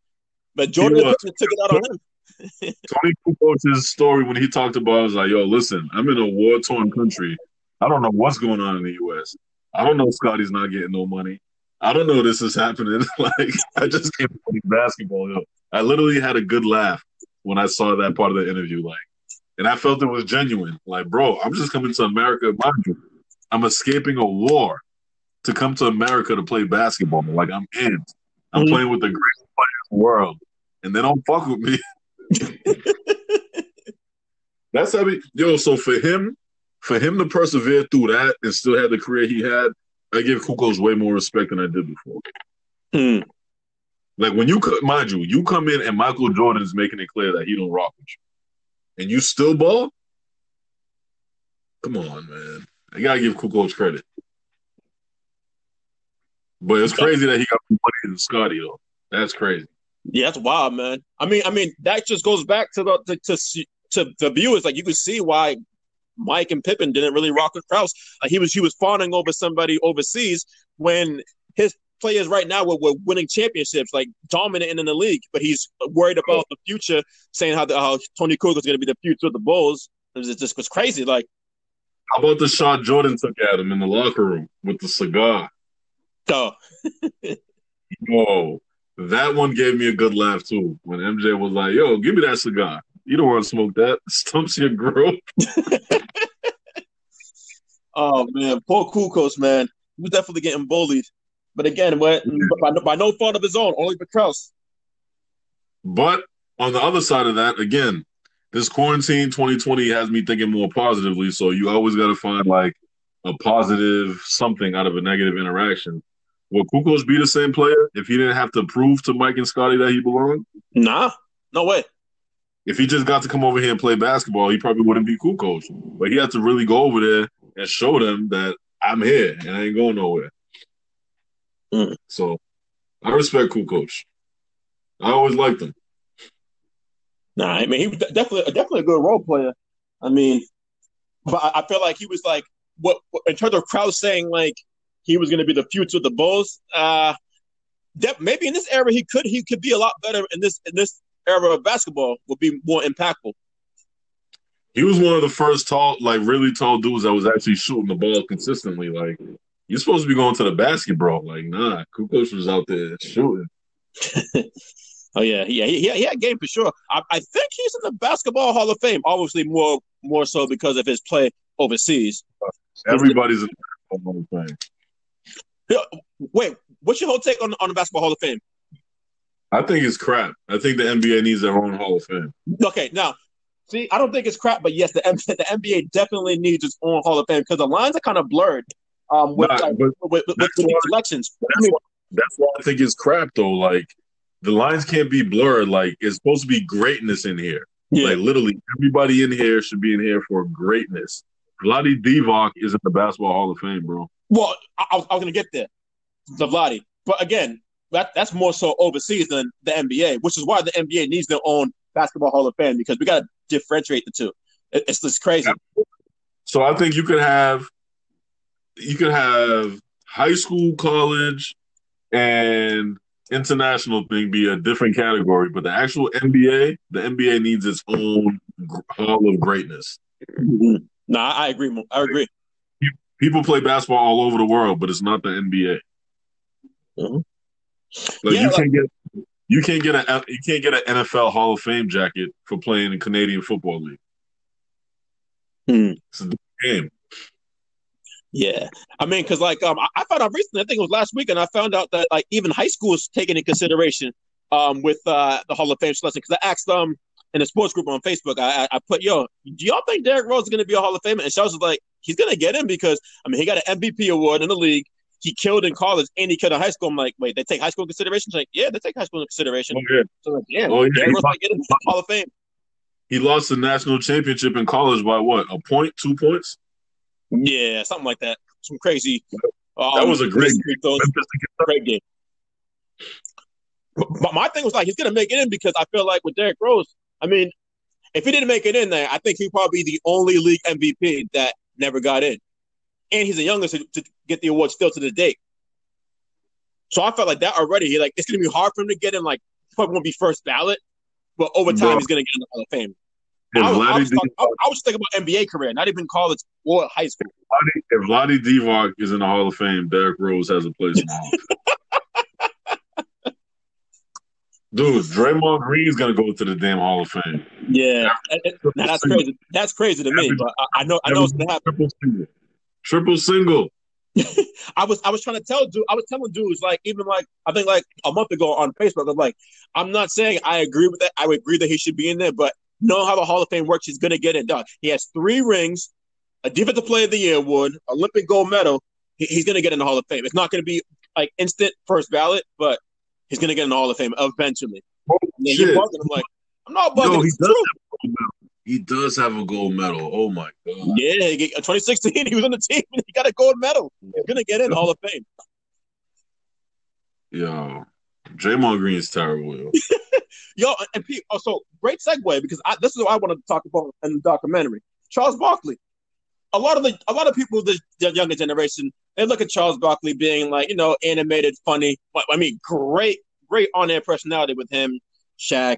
but Jordan. Took it out on him. Tony Kukoc's story when he talked about it was like, yo, listen, I'm in a war torn country. I don't know what's going on in the US. I don't know Scottie's not getting no money. I don't know this is happening. like I just came to play basketball. Yo. I literally had a good laugh when I saw that part of the interview. Like and I felt it was genuine. Like, bro, I'm just coming to America. Mind you, I'm escaping a war to come to America to play basketball. Like I'm in. I'm Mhm. playing with the greatest players in the world. And they don't fuck with me. That's how we yo. So for him, for him to persevere through that and still have the career he had, I give Kukoc way more respect than I did before. Hmm. Like when you mind you, you come in and Michael Jordan is making it clear that he don't rock with you, and you still ball. Come on, man. I gotta give Kukoc credit. But it's crazy that he got more money than Scottie though. That's crazy. Yeah, that's wild, man. I mean, I mean, that just goes back to the to to, to the viewers. Like you can see why Mike and Pippen didn't really rock with Krause. Like he was he was fawning over somebody overseas when his players right now were, were winning championships, like dominating in the league. But he's worried about the future, saying how the, how Tony Kukoc is going to be the future of the Bulls. It was, it just was crazy. Like How about the shot Jordan took at him in the locker room with the cigar? Oh. Whoa. That one gave me a good laugh too. When MJ was like, yo, give me that cigar. You don't want to smoke that. Stumps your growth. oh man, poor Kukoc, man. He was definitely getting bullied. But again, by, by no fault of his own, only for. But on the other side of that, again, this quarantine 2020 has me thinking more positively. So you always got to find like a positive something out of a negative interaction. Would Kukoc be the same player if he didn't have to prove to Mike and Scottie that he belonged? Nah, no way. If he just got to come over here and play basketball, he probably wouldn't be Kukoc. But he had to really go over there and show them that I'm here and I ain't going nowhere. Mm. So I respect Kukoc. I always liked him. Nah, I mean he was definitely definitely a good role player. I mean, but I feel like he was like what in terms of Krause saying like he was going to be the future of the Bulls. Uh, that maybe in this era he could he could be a lot better in this in this era of basketball would be more impactful. He was one of the first tall, like really tall dudes that was actually shooting the ball consistently. Like you're supposed to be going to the basket, bro. Like nah, Kukoc was out there shooting. oh yeah, yeah, he, he, he had game for sure. I, I think he's in the basketball Hall of Fame. Obviously, more more so because of his play overseas. Everybody's in the Hall of Fame. Wait, what's your whole take on on the Basketball Hall of Fame? I think it's crap. I think the NBA needs their own Hall of Fame. Okay, now, see, I don't think it's crap, but yes, the the NBA definitely needs its own Hall of Fame because the lines are kind of blurred um, with, like, with, with, with, with the elections. That's, why, that's why I think it's crap, though. Like the lines can't be blurred. Like it's supposed to be greatness in here. Yeah. Like literally, everybody in here should be in here for greatness. Vlade Divac is in the Basketball Hall of Fame, bro. Well, I, I was, was going to get there, the Vlade. But again, that, that's more so overseas than the NBA, which is why the NBA needs their own Basketball Hall of Fame because we got to differentiate the two. It, it's just crazy. So I think you could have you could have high school, college, and international thing be a different category, but the actual NBA, the NBA needs its own hall of greatness. Mm-hmm. No, I agree. I agree people play basketball all over the world, but it's not the NBA. Mm-hmm. Like yeah, you can't get you can't get a you can't get an NFL Hall of Fame jacket for playing in Canadian Football League. Hmm. It's a game. Yeah, I mean, because like um, I, I, found out recently. I think it was last week, and I found out that like even high school is taken in consideration um with uh the Hall of Fame selection. Because I asked um in a sports group on Facebook, I, I put, yo, do y'all think Derrick Rose is going to be a Hall of Famer? And Charles was like, he's going to get him because, I mean, he got an MVP award in the league. He killed in college and he killed in high school. I'm like, wait, they take high school consideration? like, yeah, they take high school consideration. Oh, yeah. So like, yeah, oh, yeah. Derrick Rose might get him Hall of Fame. He lost the national championship in college by what? A point, two points? Yeah, something like that. Some crazy. Um, that was a great game. Great game. But my thing was like, he's going to make it in because I feel like with Derrick Rose, I mean, if he didn't make it in there, I think he'd probably be the only league MVP that never got in. And he's the youngest to, to get the award still to the day. So I felt like that already. He like it's gonna be hard for him to get in. Like probably won't be first ballot, but over time he's gonna get in the Hall of Fame. I was, I, was talking, I, I was, thinking about NBA career, not even college or high school. If Vlade Divac is in the Hall of Fame, Derrick Rose has a place in the Hall of Fame. Dude, Draymond Green's gonna go to the damn Hall of Fame. Yeah, now, that's crazy. That's crazy to me, but I, I know I know it's gonna happen. Triple single. Triple single. I was I was trying to tell dude I was telling dudes like even like I think like a month ago on Facebook I'm like I'm not saying I agree with that I would agree that he should be in there but know how the Hall of Fame works he's gonna get it done he has three rings a defensive player of the year award Olympic gold medal he, he's gonna get in the Hall of Fame it's not gonna be like instant first ballot but he's gonna get in the Hall of Fame eventually. Oh, yeah, you're bugging. I'm like, I'm not bugging. No, he, does he does have a gold medal. Oh my god. Yeah, he, uh, 2016, he was on the team and he got a gold medal. He's gonna get in the Hall of Fame. Yo, Draymond Green is terrible. Yo, and Pete, also great segue because I, this is what I wanted to talk about in the documentary. Charles Barkley. A lot of the a lot of people the, the younger generation they look at Charles Barkley being like, you know, animated, funny. But I mean, great, great on air personality with him, Shaq,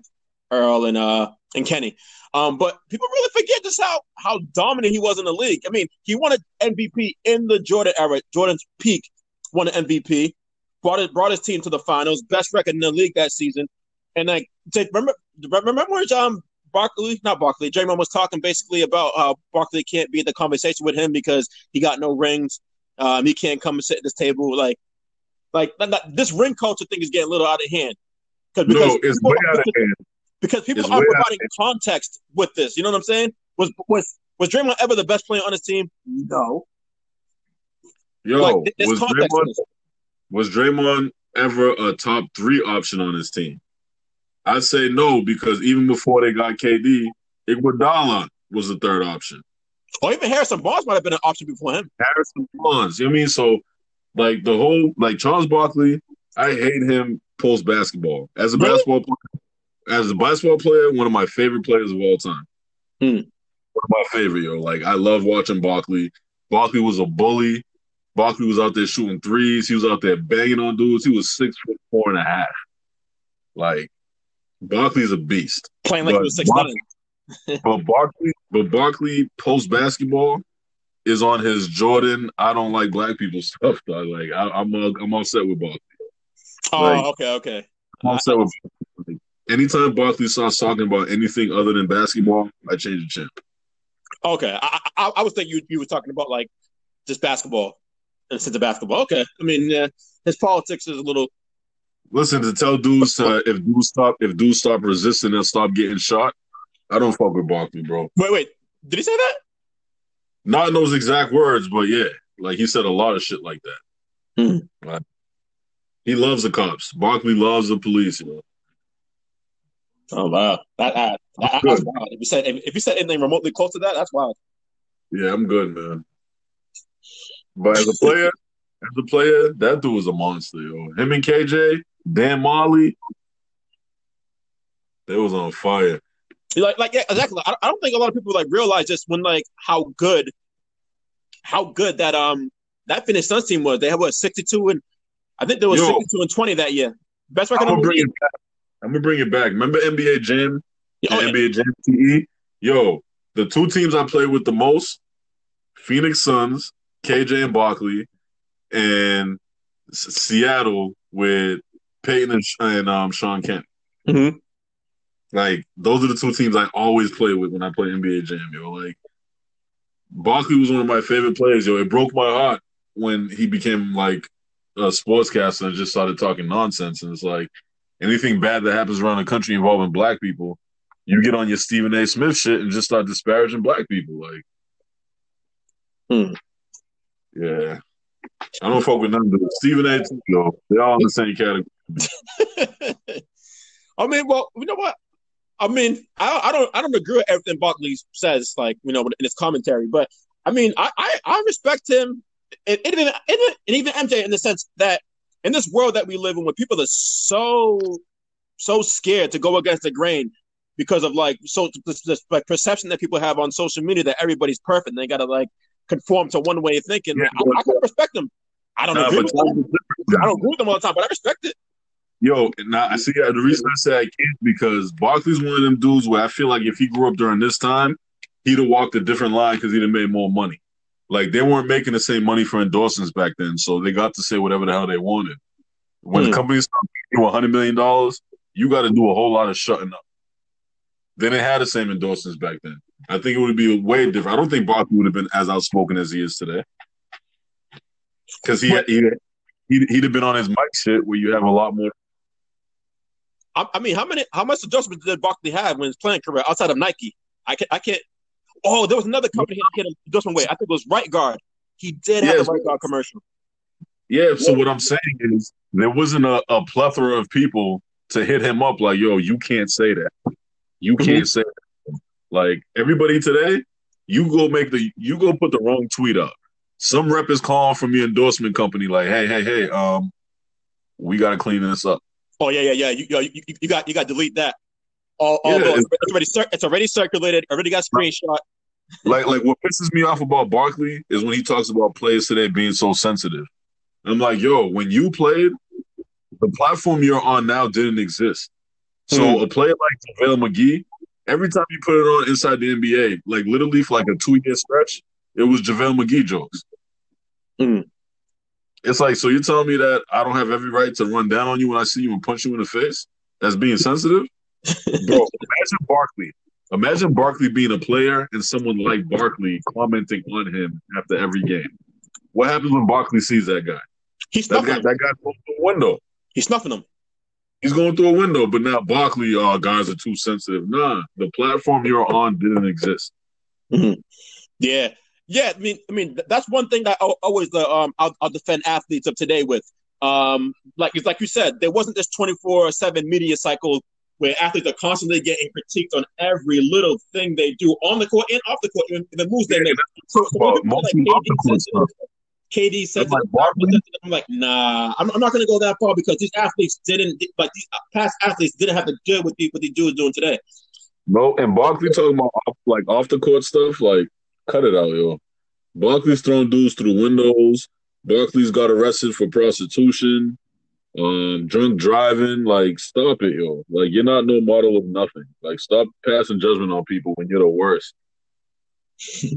Earl, and uh and Kenny. Um, but people really forget just how how dominant he was in the league. I mean, he won an MVP in the Jordan era. Jordan's peak won an MVP. Brought it brought his team to the finals, best record in the league that season. And like, remember, remember when um Barkley, not Barkley, Draymond was talking basically about how Barkley can't be in the conversation with him because he got no rings. Um, he can't come and sit at this table. Like, like this ring culture thing is getting a little out of hand. Because no, it's way out of hand. Because people it's are providing context with this. You know what I'm saying? Was was was Draymond ever the best player on his team? No. Yo, like, was Draymond, was Draymond ever a top three option on his team? I'd say no because even before they got KD, Iguodala was the third option. Or even Harrison Barnes might have been an option before him. Harrison Barnes, you know what I mean? So, like the whole like Charles Barkley, I hate him post basketball as a really? basketball player. As a basketball player, one of my favorite players of all time. Hmm. One of my favorite, yo. Like I love watching Barkley. Barkley was a bully. Barkley was out there shooting threes. He was out there banging on dudes. He was six foot four and a half. Like Barkley's a beast. Playing like but he was six Barkley, but Barkley, but Barkley post basketball is on his Jordan. I don't like black people stuff. Though. Like I, am I'm, I'm upset with Barkley. Oh, like, okay, okay. I'm upset with. Barkley. Anytime Barkley starts talking about anything other than basketball, I change the channel. Okay, I, I, I was thinking you you were talking about like just basketball Uh, instead of basketball. Okay, I mean yeah, his politics is a little Listen to tell dudes to if dudes stop if dudes stop resisting and stop getting shot. I don't fuck with Barkley, bro. Wait, wait, did he say that? Not in those exact words, but yeah, like he said a lot of shit like that. Hmm. Like, he loves the cops. Barkley loves the police. You know. Oh wow, that, that, that that's wild. If you said if, if you said anything remotely close to that, that's wild. Yeah, I'm good, man. But as a player, as a player, that dude was a monster, yo. Him and KJ, Dan Majerle, they was on fire. Like, like yeah, exactly. I, I don't think a lot of people like realize this when like how good, how good that um that Phoenix Suns team was. They had what sixty two and I think there was sixty two and twenty that year. Best record. I'm gonna bring it back. I'm gonna bring it back. Remember NBA Jam, oh, yeah. NBA Jam TE. Yo, the two teams I played with the most, Phoenix Suns, KJ and Barkley, and Seattle with Peyton and, and um, Shawn Kemp. Mm-hmm. Like those are the two teams I always play with when I play NBA Jam. Yo, like Barkley was one of my favorite players. Yo, it broke my heart when he became like a sportscaster and just started talking nonsense. And it's like anything bad that happens around the country involving black people, you get on your Stephen A. Smith shit and just start disparaging black people. Like, hmm. Yeah. I don't fuck with none of them. Stephen A. Too. They're all in the same category. I mean, well, you know what? I mean, I, I, don't I don't agree with everything Barkley says, like you know, in his commentary. But I mean, I I, I respect him, and, and, even and even MJ in the sense that in this world that we live in, where people are so so scared to go against the grain because of like so this, like perception that people have on social media that everybody's perfect, and they gotta like conform to one way of thinking. Yeah, I, I can respect them. I don't agree with them. I don't agree with them all the time, but I respect it. Yo, now I see. Uh, the reason I say I can't because Barkley's one of them dudes where I feel like if he grew up during this time, he'd have walked a different line because he'd have made more money. Like they weren't making the same money for endorsements back then, so they got to say whatever the hell they wanted. When mm. companies start paying you hundred million dollars, you got to do a whole lot of shutting up. They didn't have the same endorsements back then. I think it would be way different. I don't think Barkley would have been as outspoken as he is today because he, he he'd, he'd have been on his mic shit where you have a lot more I, mean, how many, how much adjustment did Barkley have when his playing career outside of Nike? I can't I can't. Oh, there was another company he had adjustment way. I think it was Right Guard. He did have a Right Guard commercial. Yeah. So what I'm saying is there wasn't a, a, plethora of people to hit him up like, "Yo, you can't say that. You can't mm-hmm. say that." Like everybody today, you go make the you go put the wrong tweet up. Some rep is calling from your endorsement company like, "Hey, hey, hey, um, we got to clean this up." Oh yeah, yeah, yeah. You, you, you got you got delete that. All, yeah, it's, it's, already it's already circulated. Already got screenshot. Like like what pisses me off about Barkley is when he talks about players today being so sensitive. I'm like, yo, when you played, the platform you're on now didn't exist. So mm. a player like JaVale McGee, every time you put it on inside the NBA, like literally for like a two year stretch, it was JaVale McGee jokes. Mm. It's like, so you're telling me that I don't have every right to run down on you when I see you and punch you in the face? That's being sensitive? Bro, imagine Barkley. Imagine Barkley being a player and someone like Barkley commenting on him after every game. What happens when Barkley sees that guy? He's That snuffing guy, him. that through a window. He's snuffing him. He's going through a window, but now Barkley, oh, guys are too sensitive. Nah, the platform you're on didn't exist. Yeah, yeah. I mean, I mean, that's one thing that I always uh, um I'll, I'll defend athletes of today with. Um, like it's like you said, there wasn't this twenty four seven media cycle where athletes are constantly getting critiqued on every little thing they do on the court and off the court, even the moves they make. So, so Well, are like off the court sensitive, KD says. I'm like, nah, I'm, I'm not going to go that far because these athletes didn't, like these past athletes didn't have to deal with the, what these dudes doing today. No, and Barkley talking about like off the court stuff, like cut it out, yo. Barkley's throwing dudes through windows. Barkley's got arrested for prostitution, um, drunk driving. Like, stop it, yo. Like, you're not no model of nothing. Like, stop passing judgment on people when you're the worst.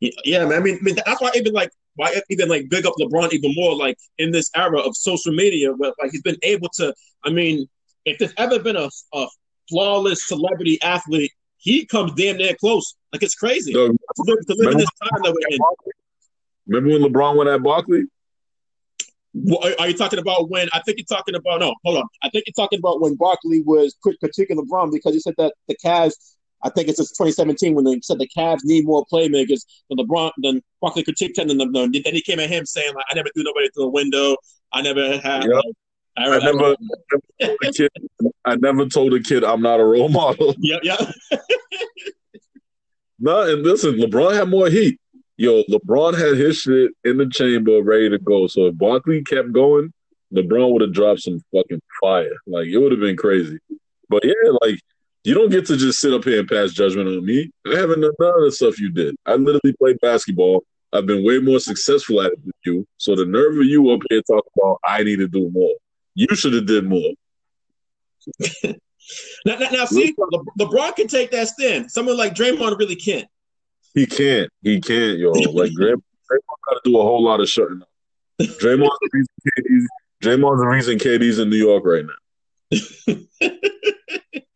Yeah, man. I mean, I mean that's why even like why even like big up LeBron even more like in this era of social media where like he's been able to. I mean, if there's ever been a, a flawless celebrity athlete, he comes damn near close. Like it's crazy Dog, to live, to live in this time that we're in. remember when LeBron went at Barkley? What- Are, you talking about when? I think you're talking about no. Hold on. I think you're talking about when Barkley was crit- critiquing LeBron because he said that the Cavs. I think it's just 2017 when they said the Cavs need more playmakers than LeBron. than Barkley critiqued him, and then, then he came at him saying like, "I never threw nobody through a window. I never had." Yep. Like, I, I never, the kid, I never told a kid I'm not a role model. Yep. Yep. No, and listen, LeBron had more heat. Yo, LeBron had his shit in the chamber ready to go. So if Barkley kept going, LeBron would have dropped some fucking fire. Like it would have been crazy. But yeah, like you don't get to just sit up here and pass judgment on me. I haven't done none of the stuff you did. I literally played basketball. I've been way more successful at it than you. So the nerve of you up here talking about I need to do more. You should have did more. Now, now, now, see, Le- LeBron can take that stand. Someone like Draymond really can't. He can't. He can't, yo. Like Draymond, Draymond got to do a whole lot of shutting up. Draymond's the reason KD's, Draymond's the reason KD's in New York right now.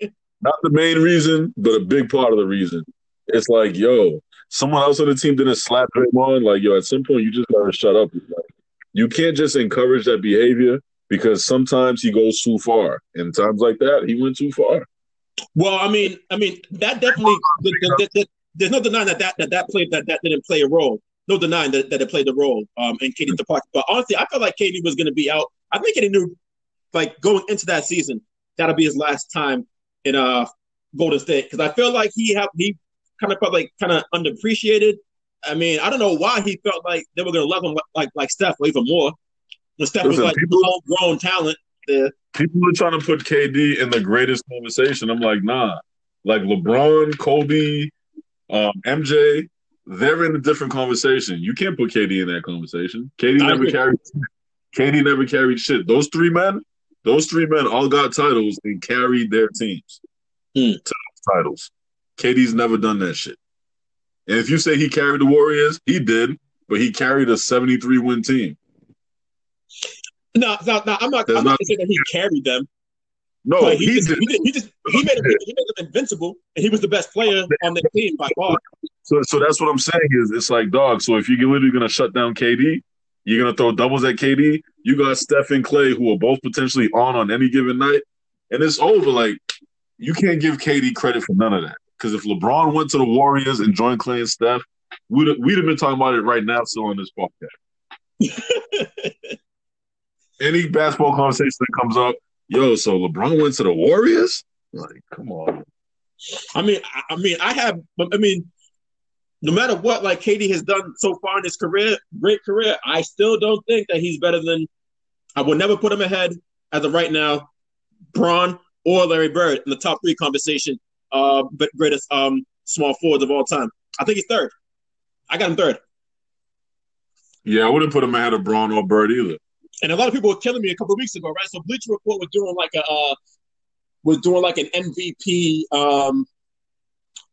Not the main reason, but a big part of the reason. It's like, yo, someone else on the team didn't slap Draymond. Like, yo, at some point you just gotta shut up. Like, you can't just encourage that behavior because sometimes he goes too far. And times like that, he went too far. Well, I mean, I mean that definitely. The, the, the, there's no denying that that that, that played that that didn't play a role. No denying that, that it played a role um, in KD's departure. But honestly, I felt like KD was going to be out. I think KD knew, like going into that season, that'll be his last time in uh Golden State because I feel like he have he kind of felt like kind of underappreciated. I mean, I don't know why he felt like they were to love him like, like like Steph or even more. When Steph Listen, was like people- homegrown talent. The, People are trying to put KD in the greatest conversation. I'm like, nah. Like LeBron, Kobe, um, MJ, they're in a different conversation. You can't put KD in that conversation. KD I never agree. carried KD never carried shit. Those three men, those three men all got titles and carried their teams Hmm. to titles. KD's never done that shit. And if you say he carried the Warriors, he did, but he carried a 73 win team. no, no, no, I'm not. I'm not not- going to say that he carried them. No, he, he just, did. he, just, he just he made, them, he made them invincible, and he was the best player on the team by far. So, so that's what I'm saying is it's like dog. So if you're literally gonna shut down KD, you're gonna throw doubles at KD. You got Steph and Clay who are both potentially on on any given night, and it's over. Like you can't give KD credit for none of that because if LeBron went to the Warriors and joined Clay and Steph, we'd we'd have been talking about it right now, still on this podcast. Any basketball conversation that comes up, yo, so LeBron went to the Warriors? Like, come on. I mean, I, I mean, I have. I mean, no matter what, like KD has done so far in his career, great career, I still don't think that he's better than. I would never put him ahead as of right now, Bron or Larry Bird in the top three conversation. Uh, but greatest um small forwards of all time. I think he's third. I got him third. Yeah, I wouldn't put him ahead of Bron or Bird either. and a lot of people were killing me a couple of weeks ago, right? So Bleacher Report was doing like a uh, was doing like an MVP, um,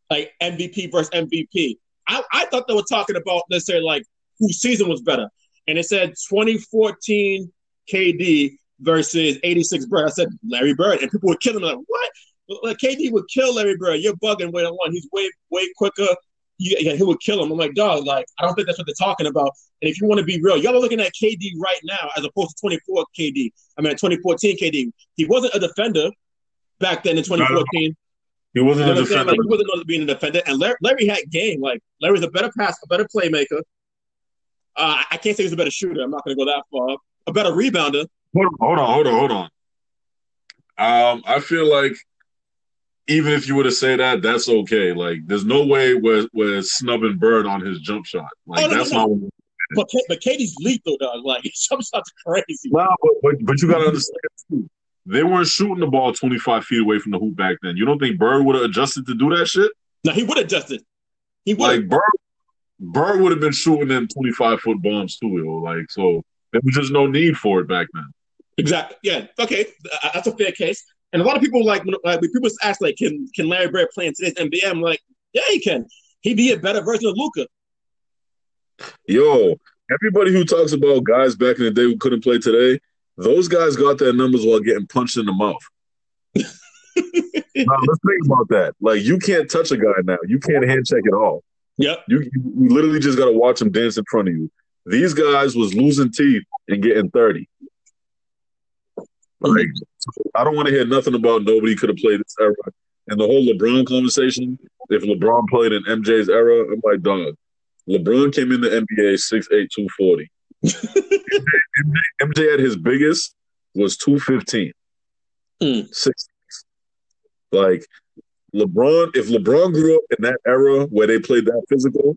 like MVP versus MVP. I, I thought they were talking about necessarily like whose season was better, and it said 2014 KD versus 86 Bird. I said Larry Bird, and people would kill him. Like what? Like KD would kill Larry Bird. You're bugging. Way one. He's way way quicker. Yeah, he would kill him. I'm like, dog. Like I don't think that's what they're talking about. And if you want to be real, y'all are looking at KD right now as opposed to 24 KD. I mean, 2014 KD. He wasn't a defender back then in 2014. He wasn't you know a defender. Like, he wasn't known to being a defender. And Larry, Larry had game. Like Larry's a better pass, a better playmaker. Uh, I can't say he's a better shooter. I'm not going to go that far. A better rebounder. Hold on, hold on, hold on, hold on. Um, I feel like even if you were to say that, that's okay. Like, there's no way we're, we're snubbing Bird on his jump shot. Like, oh, no, that's no, no. not. But but KD's lethal, dog. Like, his jump shot's crazy. Nah, but, but, but you got to understand too. They weren't shooting the ball 25 feet away from the hoop back then. You don't think Bird would have adjusted to do that shit? No, he would have adjusted. He would. Like Bird, Bird would have been shooting them 25 foot bombs too, yo. Like so, there was just no need for it back then. Exactly. Yeah. Okay. Uh, that's a fair case. And a lot of people like when people ask like, can can Larry Bird play in today's NBA? I'm like, yeah, he can. He'd be a better version of Luka. Yo, everybody who talks about guys back in the day who couldn't play today, those guys got their numbers while getting punched in the mouth. now let's think about that. Like you can't touch a guy now. You can't hand check at all. Yep. You, you literally just got to watch him dance in front of you. These guys was losing teeth and getting 30. Like, I don't want to hear nothing about nobody could have played this era. And the whole LeBron conversation, if LeBron played in MJ's era, I'm like, dog, LeBron came in the NBA 6'8, 240. MJ, MJ, at his biggest was 215. Mm. Six. Like, LeBron, if LeBron grew up in that era where they played that physical,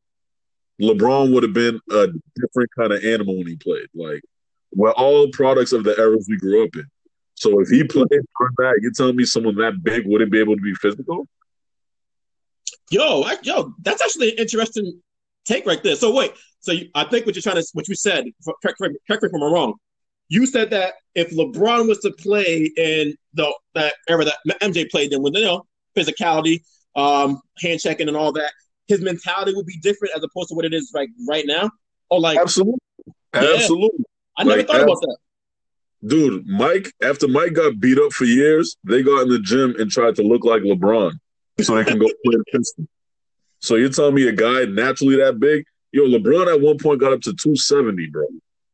LeBron would have been a different kind of animal when he played. Like, we're all products of the eras we grew up in. So if he played for that, you're telling me someone that big wouldn't be able to be physical? Yo, I, yo, that's actually an interesting take right there. So wait, so you, I think what you're trying to, what you said, correct, me if I'm wrong. You said that if LeBron was to play in the that era that MJ played in, with you know physicality, um, hand checking, and all that, his mentality would be different as opposed to what it is like right now. Or like absolutely, yeah. absolutely. I never like, thought about that. Dude, Mike, after Mike got beat up for years, they got in the gym and tried to look like LeBron so they can go play the Pistons. So you're telling me a guy naturally that big? Yo, LeBron at one point got up to 270, bro.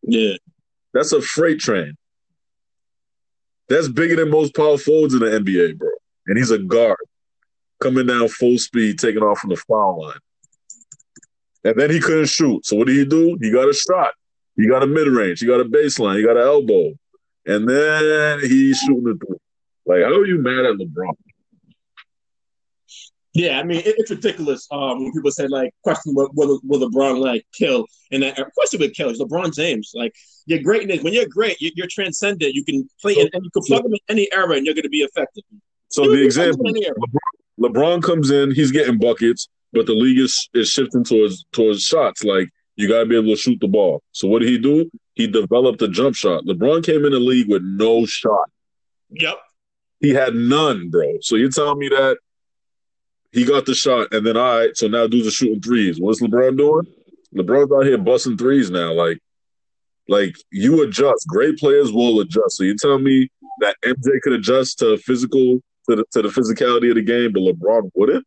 Yeah. That's a freight train. That's bigger than most power forwards in the NBA, bro. And he's a guard coming down full speed, taking off from the foul line. And then he couldn't shoot. So what did he do? He got a shot. He got a mid range. He got a baseline. He got an elbow and then he's shooting the three. Like, how are you mad at LeBron? Yeah, I mean it, it's ridiculous. Um, when people say like, question will, will, will LeBron like kill? And that, of course he would kill. It's LeBron James. Like your greatness, when you're great, you're, you're transcendent. You can play in, and you can plug him in any era, and you're going to be effective. So you the example, LeBron, LeBron comes in, he's getting buckets, but the league is, is shifting towards towards shots. Like you got to be able to shoot the ball. So what did he do? He developed a jump shot. LeBron came in the league with no shot. Yep. He had none, bro. So you're telling me that he got the shot, and then all right, so now dudes are shooting threes. What's LeBron doing? LeBron's out here busting threes now. Like, like you adjust. Great players will adjust. So you tell me that MJ could adjust to physical to the, to the physicality of the game, but LeBron wouldn't?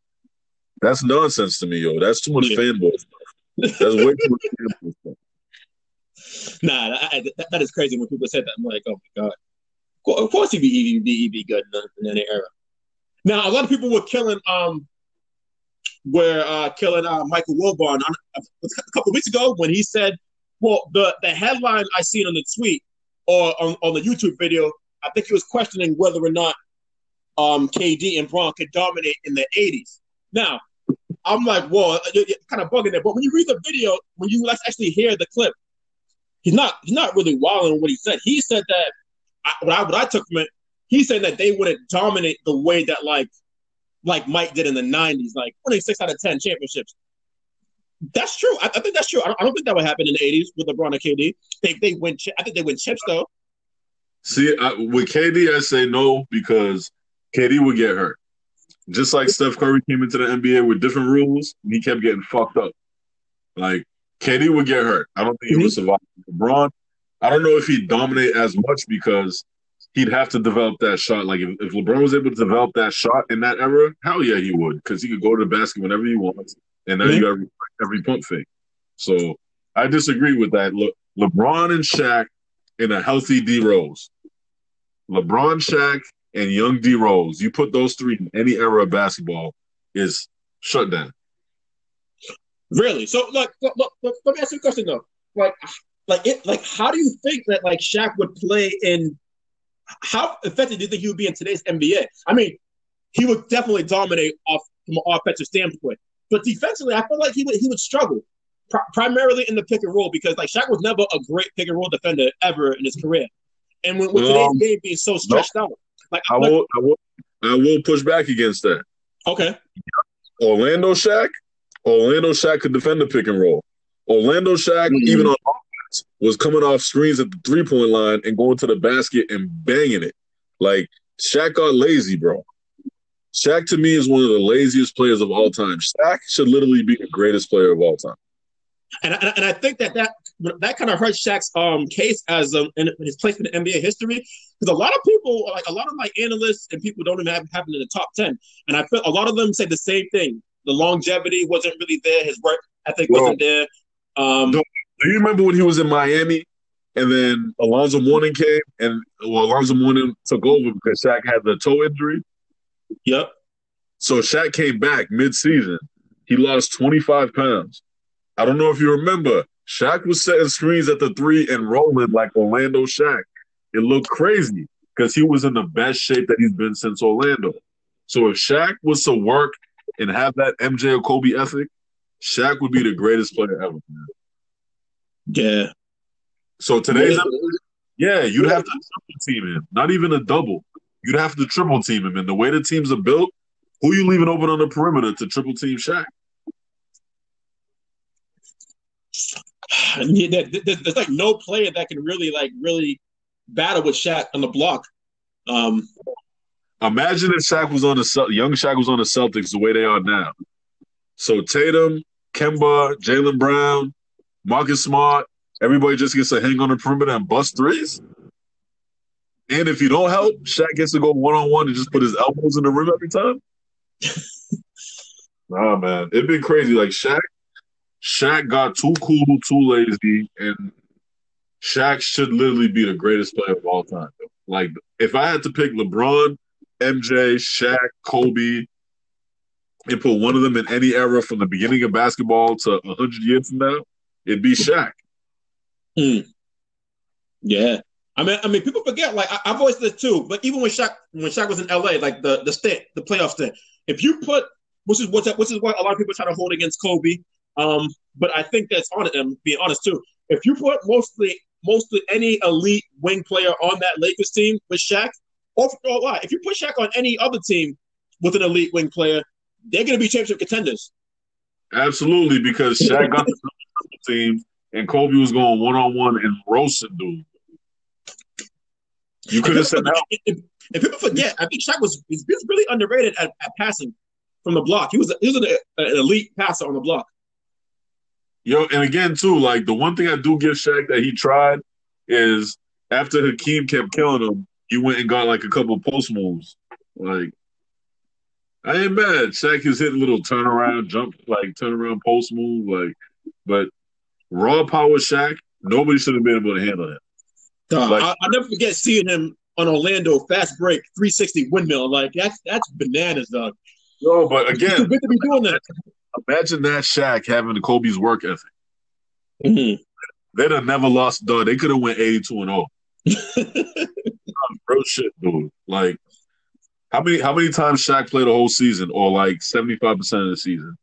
That's nonsense to me, yo. That's too much yeah. fanboy stuff. That's way too much fanboy stuff nah, I, that, that is crazy when people said that. I'm like, oh my god. Of course he'd be he'd be, he'd be good in, in that era. Now a lot of people were killing um were uh, killing uh, Michael Wilbon a couple weeks ago when he said, well, the the headline I seen on the tweet or on, on the YouTube video, I think he was questioning whether or not um, KD and Bron could dominate in the 80s. Now, I'm like, well, you're, you're kind of bugging there. But when you read the video, when you actually hear the clip, he's not he's not really wilding what he said. He said that I, what I what I took from it, he said that they wouldn't dominate the way that like like Mike did in the '90s, like winning six out of ten championships. That's true. I, I think that's true. I don't, I don't, think that would happen in the '80s with LeBron and KD. They they win. I think they win chips though. See, I, with KD, I say no because KD would get hurt. Just like Steph Curry came into the NBA with different rules, and he kept getting fucked up. Like KD would get hurt. I don't think he would mm-hmm. survive. LeBron, I don't know if he'd dominate as much because he'd have to develop that shot. Like if, if LeBron was able to develop that shot in that era, hell yeah, he would because he could go to the basket whenever he wants, and now mm-hmm. you got every, every pump fake. So I disagree with that. Look, LeBron and Shaq in a healthy D Rose. LeBron, Shaq, and young D Rose. You put those three in any era of basketball is shut down. Really? So, like, look, look, look, let me ask you a question though. Like, like it, like, how do you think that like Shaq would play in? How effective do you think he would be in today's NBA? I mean, he would definitely dominate off from an offensive standpoint, but defensively, I feel like he would he would struggle pr- primarily in the pick and roll because like Shaq was never a great pick and roll defender ever in his career, and with, with today's um, game being so stretched no. out, like I will, I will, I will push back against that. Okay, Orlando Shaq Orlando Shaq could defend the pick and roll. Orlando Shaq, mm-hmm. even on was coming off screens at the three point line and going to the basket and banging it. Like Shaq got lazy, bro. Shaq to me is one of the laziest players of all time. Shaq should literally be the greatest player of all time. And, and, and I think that that that kind of hurts Shaq's um, case as um, in his place in the NBA history because a lot of people, like a lot of like analysts and people, don't even have, him in the top ten. And I feel a lot of them say the same thing the longevity wasn't really there. His work ethic well, wasn't there. Um, do, do, you remember when he was in Miami and then Alonzo Mourning came and well, Alonzo Mourning took over because Shaq had the toe injury? Yep. So Shaq came back mid-season. He lost 25 pounds. I don't know if you remember. Shaq was setting screens at the three and rolling like Orlando Shaq. It looked crazy because he was in the best shape that he's been since Orlando. So if Shaq was to work and have that MJ or Kobe ethic, Shaq would be the greatest player ever. Man. Yeah. So today's yeah, you'd have to triple team him. Not even a double. You'd have to triple team him. And the way the teams are built, who you leaving open on the perimeter to triple team Shaq? Yeah, there's like no player that can really like really battle with Shaq on the block. Um, Imagine if Shaq was on the young Shaq was on the Celtics the way they are now. So Tatum, Kemba, Jaylen Brown, Marcus Smart, everybody just gets to hang on the perimeter and bust threes. And if you don't help, Shaq gets to go one on one and just put his elbows in the rim every time. nah, man, it'd been crazy. Like Shaq, Shaq got too cool, too lazy, and Shaq should literally be the greatest player of all time. Like, if I had to pick LeBron, MJ, Shaq, Kobe, and put one of them in any era from the beginning of basketball to 100 years from now, it'd be Shaq. Hmm. Yeah. I mean, I mean, people forget. Like I, have always said too. But even when Shaq, when Shaq was in LA, like the the stint, the playoff stint, if you put, which is what's what which is what a lot of people try to hold against Kobe. Um, but I think that's on it. being honest too, if you put mostly mostly any elite wing player on that Lakers team with Shaq, or, or why? If you put Shaq on any other team with an elite wing player, they're going to be championship contenders. Absolutely, because Shaq got the team and Kobe was going one on one and roasting dude. You could have said that. If, if, people forget, I think Shaq was he's really underrated at, at passing from the block. He was a, he was an, an elite passer on the block. Yo, and again too, like the one thing I do give Shaq that he tried is after Hakeem kept killing him, he went and got like a couple post moves. Like, I ain't mad. Shaq is hitting little turnaround, jump, like turnaround post move, like, but raw power Shaq, nobody should have been able to handle him. like, I, will never forget seeing him on Orlando fast break 360 windmill. Like that's that's bananas, dog. No, but again, good to be doing that. Imagine that Shaq having the Kobe's work ethic. Mm-hmm. They'd have never lost, dog. They could have went 82 and 0. real shit, dude. Like, how many how many times Shaq played a whole season, or like seventy five percent of the season?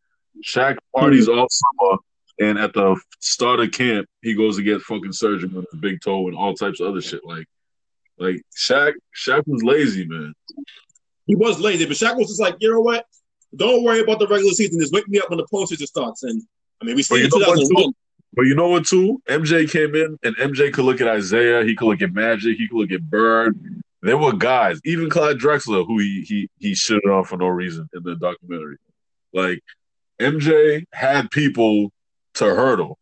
Shaq parties mm-hmm. all summer, and at the start of camp, he goes to get fucking surgery on his big toe and all types of other shit. Like, like Shaq, Shaq was lazy, man. He was lazy, but Shaq was just like, you know what? Don't worry about the regular season. Just wake me up when the postseason starts. And I mean, we see in 2001. But you know what, too? MJ came in, and MJ could look at Isiah. he could look at Magic, he could look at Bird. There were guys, even Clyde Drexler, who he he he shitted on for no reason in the documentary. Like MJ had people to hurdle.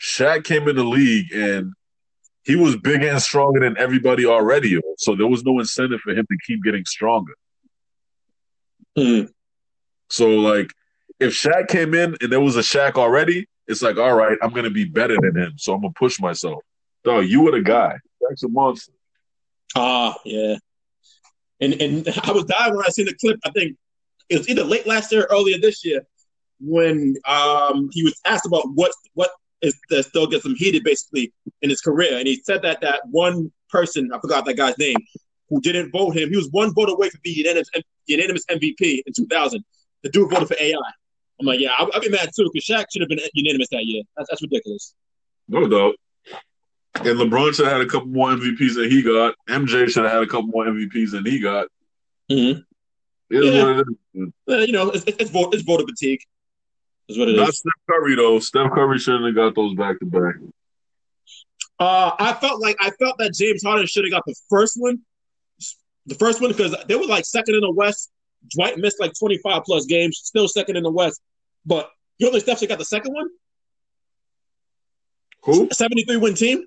Shaq came in the league and he was bigger and stronger than everybody already. So there was no incentive for him to keep getting stronger. Mm. So like if Shaq came in and there was a Shaq already, it's like, all right, I'm gonna be better than him. So I'm gonna push myself. Dog, you were the guy. Shaq's a monster. Ah, yeah. And and I was dying when I seen the clip. I think it was either late last year or earlier this year when um he was asked about what what is that still gets him heated basically in his career, and he said that that one person I forgot that guy's name who didn't vote him. He was one vote away from being unanimous, unanimous MVP in 2000. The dude voted for AI. I'm like, yeah, I'll, I'll be mad too because Shaq should have been unanimous that year. That's, that's ridiculous. No doubt. And LeBron should have had a couple more MVPs than he got. MJ should have had a couple more MVPs than he got. Mm-hmm. Yeah. what it is. Uh, you know, it's, it's, it's, vote, it's voter fatigue. Is what it Not is. Steph Curry though. Steph Curry shouldn't have got those back to back. Uh, I felt like I felt that James Harden should have got the first one, the first one because they were like second in the West. Dwight missed like 25 plus games, still second in the West. But you only Steph should got the second one, Who? 73 win team,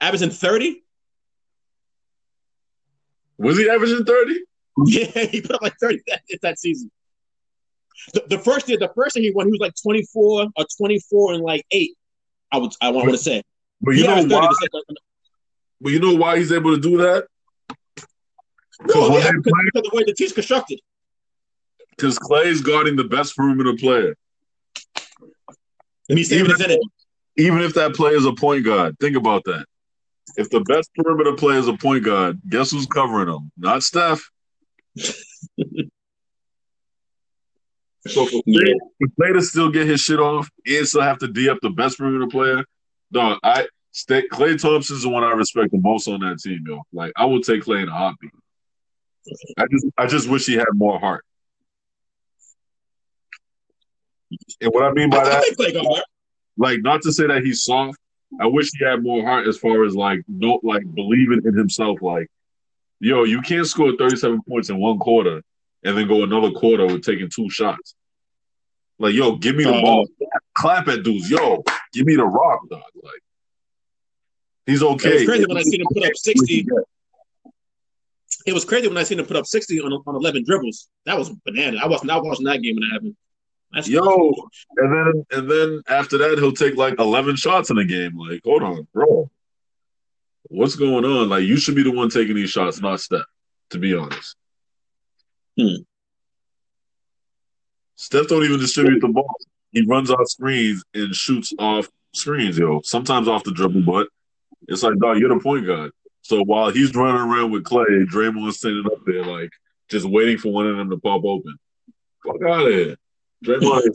averaging 30. Was he averaging 30? Yeah, he put up like 30 that, that season. The, the first year, the first year he won, he was like 24 or 24 and like eight. I would, I want to say. But you know why? But you know why he's able to do that? No, yeah, because, play- because of the way the team's constructed. Because Klay's guarding the best perimeter player. And he's Even his energy. Even if that player is a point guard. Think about that. If the best perimeter player is a point guard, guess who's covering him? Not Steph. So for Klay, for Klay to still get his shit off and still have to D up the best perimeter player, dog, I stay, Klay Thompson's the one I respect the most on that team, yo. Like I would take Klay in a heartbeat. I just I just wish he had more heart. And what I mean by I, that, think Klay got hurt. like not to say that he's soft. I wish he had more heart as far as like no like believing in himself. Like, yo, you can't score 37 points in one quarter and then go another quarter with taking two shots. Like, yo, give me the Uh, ball. Clap at dudes. Yo, give me the rock, dog. Like, he's okay. It was crazy when I seen him put up 60. It was crazy when I seen him put up 60 on, on 11 dribbles. That was banana. I wasn't not watching that game when it happened. That's Yo, and then and then after that, he'll take like 11 shots in a game. Like, hold on, bro. What's going on? Like, you should be the one taking these shots, not Steph, to be honest. Hmm. Steph don't even distribute the ball. He runs off screens and shoots off screens, yo. Sometimes off the dribble, but it's like, dog, you're the point guard. So while he's running around with Klay, Draymond's standing up there, like, just waiting for one of them to pop open. Fuck out of here. Draymond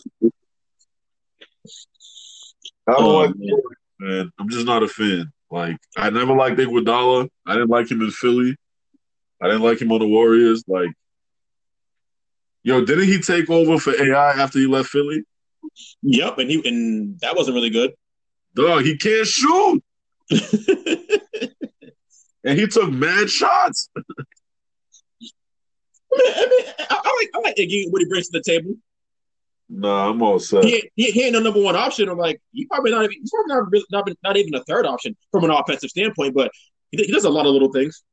I don't Oh, like man. man. I'm just not a fan. Like I never liked Iguodala. I didn't like him in Philly. I didn't like him on the Warriors. Like, yo, didn't he take over for AI after he left Philly? Yep, and he and that wasn't really good. Dog, he can't shoot, and he took mad shots. I mean, I, mean, I, I like I like Iggy what he brings to the table. Nah, I'm all set. He, he, he ain't no number one option. I'm like, he probably not even he's probably not, really- not, not even a third option from an offensive standpoint, but he, he does a lot of little things.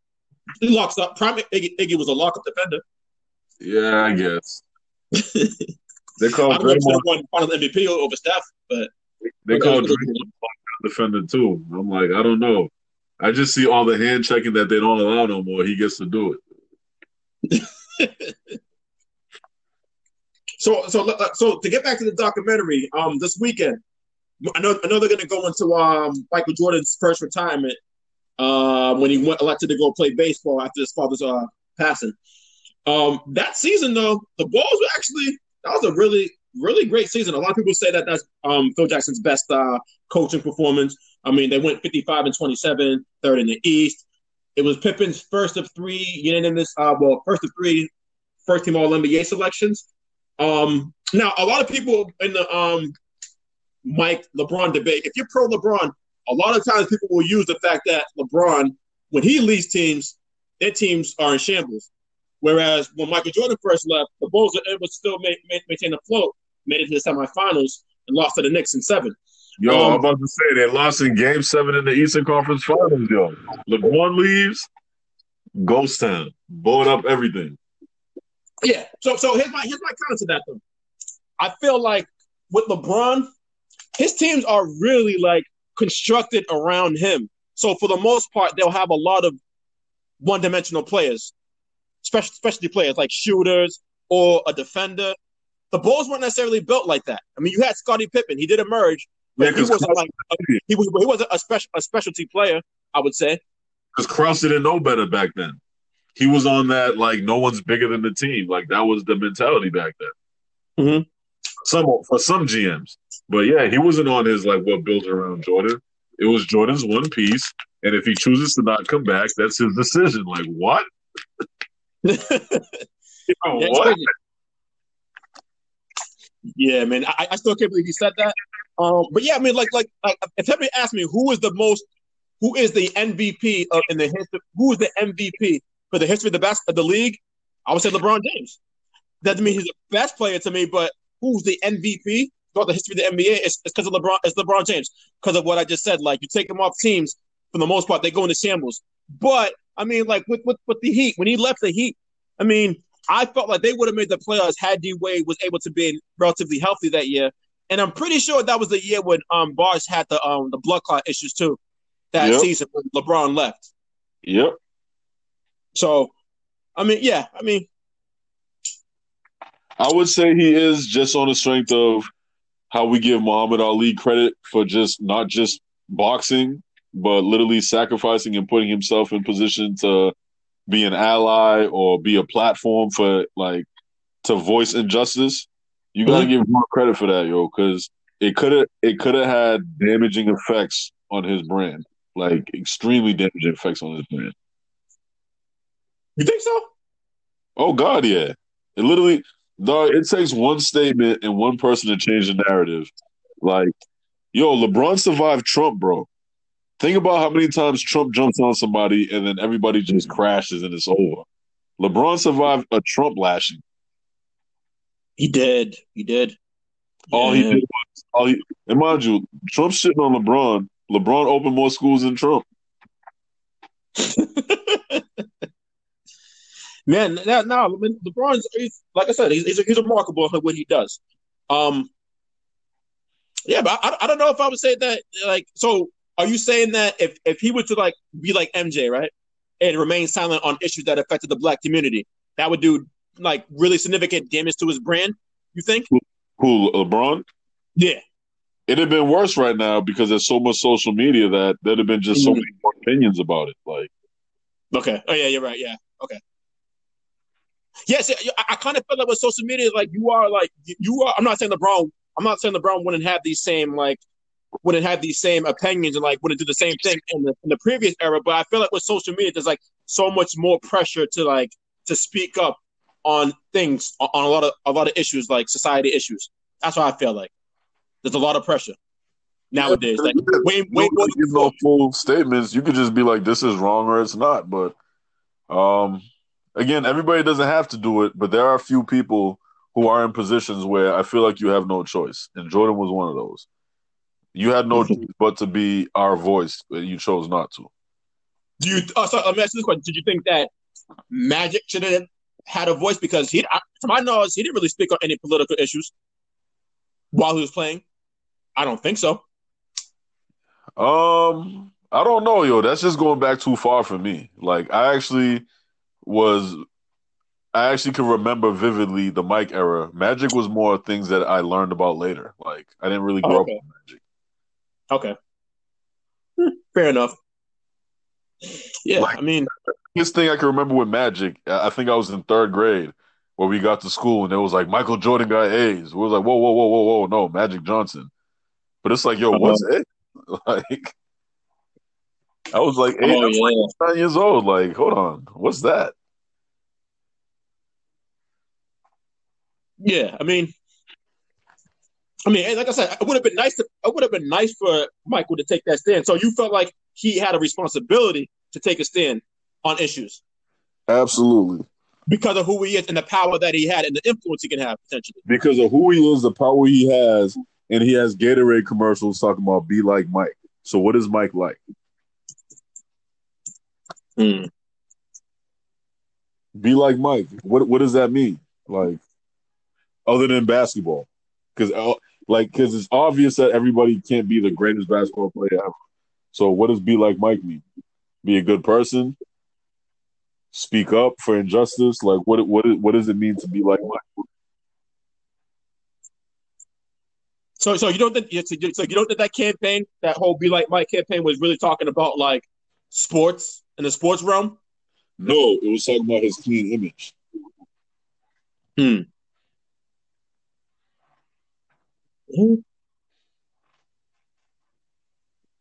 He locks up. Prime Iggy, Iggy was a lock up defender. Yeah, I guess they I call don't know if Draymond. won Finals MVP over Steph, but They call Draymond defender too. I'm like, I don't know. I just see all the hand checking that they don't allow no more. He gets to do it. So, so, so to get back to the documentary, um, this weekend, I know, I know they're going to go into um Michael Jordan's first retirement, uh, when he went elected to go play baseball after his father's uh passing. Um, that season though, the Bulls were actually that was a really, really great season. A lot of people say that that's um Phil Jackson's best uh coaching performance. I mean, they went 55 and 27, third in the East. It was Pippen's first of three unanimous, uh, well, first of three first team All NBA selections. Um, now, a lot of people in the um, Mike LeBron debate, if you're pro LeBron, a lot of times people will use the fact that LeBron, when he leads teams, their teams are in shambles. Whereas when Michael Jordan first left, the Bulls were able to still ma- ma- maintain afloat, made it to the semifinals, and lost to the Knicks in seven. Yo, Um, I'm about to say they lost in Game Seven in the Eastern Conference Finals. Yo, LeBron leaves, ghost town, blowing up everything. Yeah. So so here's my here's my comment to that though. I feel like with LeBron, his teams are really like constructed around him. So for the most part, they'll have a lot of one-dimensional players, special specialty players like shooters or a defender. The Bulls weren't necessarily built like that. I mean, you had Scottie Pippen; he did emerge, but Yeah, he wasn't like he was he wasn't a special a specialty player. I would say. Because Krause didn't know better back then. He was on that like no one's bigger than the team. Like that was the mentality back then. Mhm. Some for some GMs, but yeah, he wasn't on his like what built around Jordan. It was Jordan's one piece, and if he chooses to not come back, that's his decision. Like what? Yeah, what? Yeah, man. I, I still can't believe he said that. Um, but yeah, I mean, like, like, like, if somebody asked me who is the most, who is the MVP of in the history, who is the MVP for the history of the best of the league, I would say LeBron James. That doesn't mean he's the best player to me, but who's the MVP throughout the history of the NBA? It's because of LeBron. It's LeBron James because of what I just said. Like, you take him off teams for the most part, they go into shambles. But I mean, like with with, with the Heat, when he left the Heat, I mean, I felt like they would have made the playoffs had D Wade was able to be relatively healthy that year. And I'm pretty sure that was the year when um Bosh had the um the blood clot issues too. That Yep. season when LeBron left. Yep. So, I mean, yeah, I mean, I would say he is just on the strength of how we give Muhammad Ali credit for just not just boxing, but literally sacrificing and putting himself in position to be an ally or be a platform for like to voice injustice. You gotta Mhm. give more credit for that, yo, because it could have it could have had damaging effects on his brand, like extremely damaging effects on his brand. you think so? Oh God, yeah. It literally, dog. It takes one statement and one person to change the narrative. Like, yo, LeBron survived Trump, bro. Think about how many times Trump jumps on somebody and then everybody just crashes and it's over. LeBron survived a Trump lashing. He did. He did. All he did was, all he, and mind you, Trump shitting on LeBron. LeBron opened more schools than Trump. Man, now, now LeBron's he's, like I said, he's, he's, he's remarkable at what he does. Um, yeah, but I, I don't know if I would say that. Like, so are you saying that if if he were to like be like MJ, right, and remain silent on issues that affected the black community, that would do like really significant damage to his brand? You think? Who, LeBron? Yeah. It'd have been worse right now because there's so much social media that there'd have been just so Mhm. many more opinions about it. Like, Okay. Oh yeah, you're right. Yeah. Okay. Yes, I, I kind of feel like with social media, like you are like you are. I'm not saying LeBron. I'm not saying LeBron wouldn't have these same like wouldn't have these same opinions and like wouldn't do the same thing in the in the previous era. But I feel like with social media, there's like so much more pressure to like to speak up on things on a lot of a lot of issues like society issues. That's what I feel like. There's a lot of pressure nowadays. Like way way more. Nobody give no full statements. You could just be like, "This is wrong" or "It's not." But um, again, everybody doesn't have to do it. But there are a few people who are in positions where I feel like you have no choice, and Jordan was one of those. You had no choice but to be our voice, but you chose not to. Do you? Oh, sorry. Let me ask you this question: Did you think that Magic should have had a voice because he, to my knowledge, he didn't really speak on any political issues while he was playing? I don't think so. Um, I don't know, yo. That's just going back too far for me. Like, I actually was, I actually can remember vividly the Mike era. Magic was more things that I learned about later. Like, I didn't really grow Oh, up with Magic. Okay, Hmm, fair enough. Yeah, Like- I mean, This thing I can remember with Magic, I think I was in third grade where we got to school and it was like Michael Jordan got A's. We was like, whoa, whoa, whoa, whoa, whoa, no, Magic Johnson. But it's like, yo, what's it? Like, I was like eight, oh like nine years old. Like, hold on, what's that? yeah. I mean, I mean, like I said, it would have been nice to. It would have been nice for Michael to take that stand. So you felt like he had a responsibility to take a stand on issues Absolutely. because of who he is and the power that he had and the influence he can have potentially. Because of who he is, the power he has, and he has Gatorade commercials talking about be like Mike. So what is Mike like? Hmm. Be like Mike. What what does that mean? Like other than basketball? Because like because it's obvious that everybody can't be the greatest basketball player ever. So what does be like Mike mean? Be a good person. Speak up for injustice. Like what what what does it mean to be like Mike? So, so you don't think so you don't think that campaign, that whole "Be Like Mike" campaign, was really talking about like sports in the sports realm? No, it was talking about his clean image. Hmm.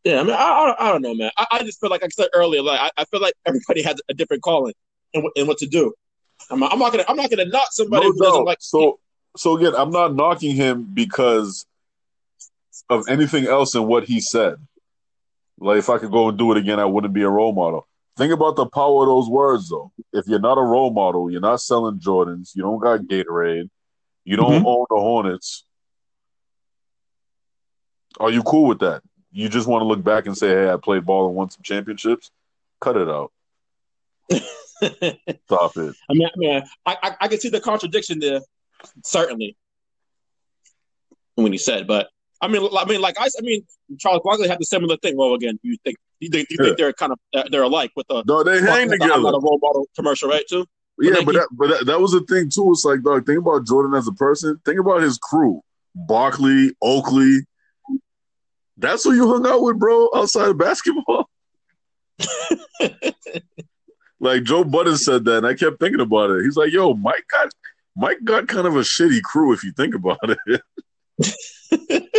Yeah, I mean, I, I, I don't know, man. I, I, just feel like, like I said earlier, like I, I feel like everybody has a different calling and, and what to do. I'm, I'm, not gonna I'm not gonna knock somebody no, who doesn't like. So so again, I'm not knocking him because of anything else in what he said. Like if I could go and do it again, I wouldn't be a role model. Think about the power of those words, though. If you're not a role model, you're not selling Jordans, you don't got Gatorade, you don't mm-hmm. own the Hornets. Are you cool with that? You just want to look back and say, "Hey, I played ball and won some championships." Cut it out. Stop it. I mean, I, mean I, I, I can see the contradiction there, certainly, when he said, but I mean, I mean, like I, I mean, Charles Barkley had the similar thing. Well, again, you think you think, you yeah. think they're kind of they're alike with the no, they hang the, together. A role model commercial, right? Too. Yeah, but that, but that, that was the thing too. It's like, dog, think about Jordan as a person. Think about his crew: Barkley, Oakley. That's who you hung out with, bro, outside of basketball. like Joe Budden said that, and I kept thinking about it. He's like, "Yo, Mike got Mike got kind of a shitty crew if you think about it."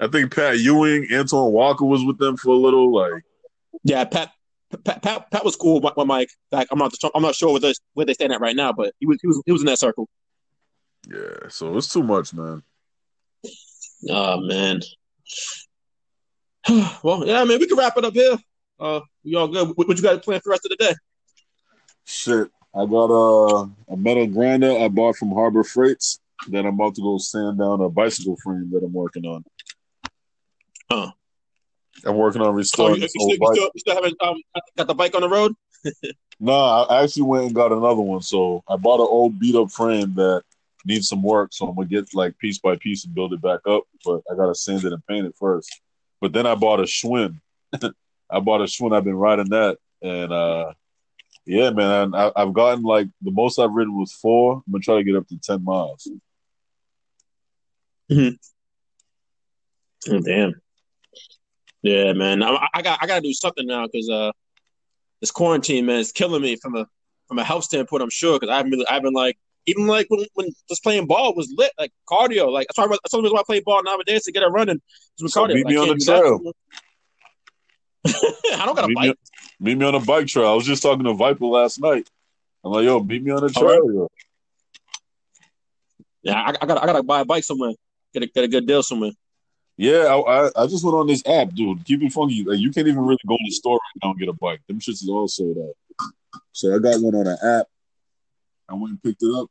I think Pat Ewing, Antoine Walker was with them for a little. Like, yeah, Pat Pat Pat, Pat was cool with Mike. Like, I'm not I'm not sure where they, where they stand at right now, but he was he was he was in that circle. Yeah, so it's too much, man. Oh man. well, yeah, I mean, we can wrap it up here. Uh, we all good. What, what you got planned for the rest of the day? Shit, I got a a metal grinder I bought from Harbor Freights. that I'm about to go sand down a bicycle frame that I'm working on. Huh. I'm working on restoring. Oh, you, you, still, you, still, you, still, haven't um, got the bike on the road? no, nah, I actually went and got another one. So I bought an old beat up frame that needs some work. So I'm gonna get like piece by piece and build it back up. But I gotta sand it and paint it first. But then I bought a Schwinn. I bought a Schwinn. I've been riding that, and uh yeah, man, I, I've gotten like the most I've ridden was four. I'm gonna try to get up to ten miles. Mm-hmm. Oh, damn. Yeah, man. I, I, got I got to do something now because uh, this quarantine, man, is killing me from a from a health standpoint. I'm sure because I've been I've been like even like when, when just playing ball was lit like cardio. Like that's why that's the reason why I play ball nowadays to get a running. So cardio. Meet me on the trail. I don't got a bike. Me, meet me on a bike trail. I was just talking to Viper last night. I'm like, yo, meet me on the oh, trail. Right. Yeah, I, I got I gotta buy a bike somewhere. Get a get a good deal somewhere. Yeah, I, I, I just went on this app, dude. Keep it funky. Like you can't even really go in the store right now and get a bike. Them shits is all sold out. So I got one on an app. I went and picked it up,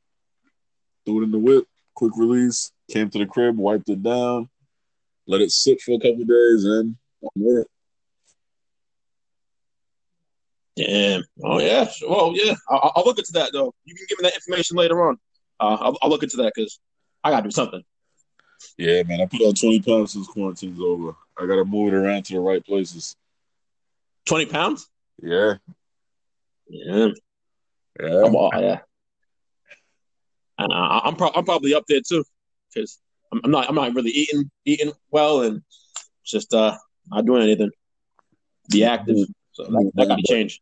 threw it in the whip, quick release, came to the crib, wiped it down, let it sit for a couple days, and I'm with it. Damn. Oh yeah. Well, yeah. I'll, I'll, look into that though. You can give me that information later on. Uh, I'll, I'll look into that because I gotta do something. Yeah, man. I put on 20 pounds since quarantine's over. I got to move it around to the right places. 20 pounds? Yeah. Yeah. Yeah. I'm, all, yeah. Uh, I'm, pro- I'm probably up there too because I'm, I'm, not I'm not really eating eating well and just uh not doing anything. Be active. So that, that got to change.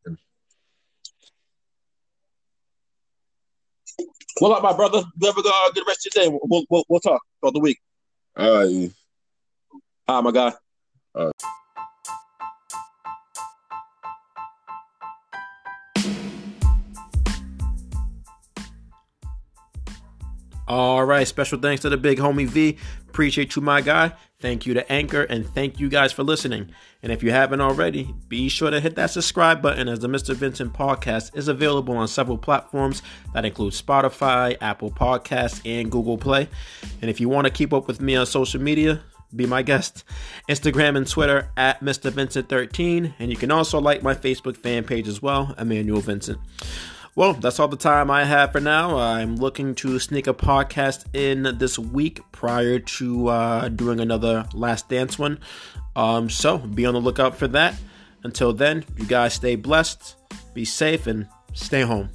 What about my brother? You ever go uh, the rest of your day? We'll, we'll, we'll talk about the week. All right. Right, my guy. All right. All right, special thanks to the big homie V. Appreciate you, my guy. Thank you to Anchor, and thank you guys for listening. And if you haven't already, be sure to hit that subscribe button as the Mr. Vincent podcast is available on several platforms that include Spotify, Apple Podcasts, and Google Play. And if you want to keep up with me on social media, be my guest. Instagram and Twitter at Mr. Vincent13. And you can also like my Facebook fan page as well, Emmanuel Vincent. Well, that's all the time I have for now. I'm looking to sneak a podcast in this week prior to uh, doing another Last Dance one. Um, so be on the lookout for that. Until then, you guys stay blessed, be safe, and stay home.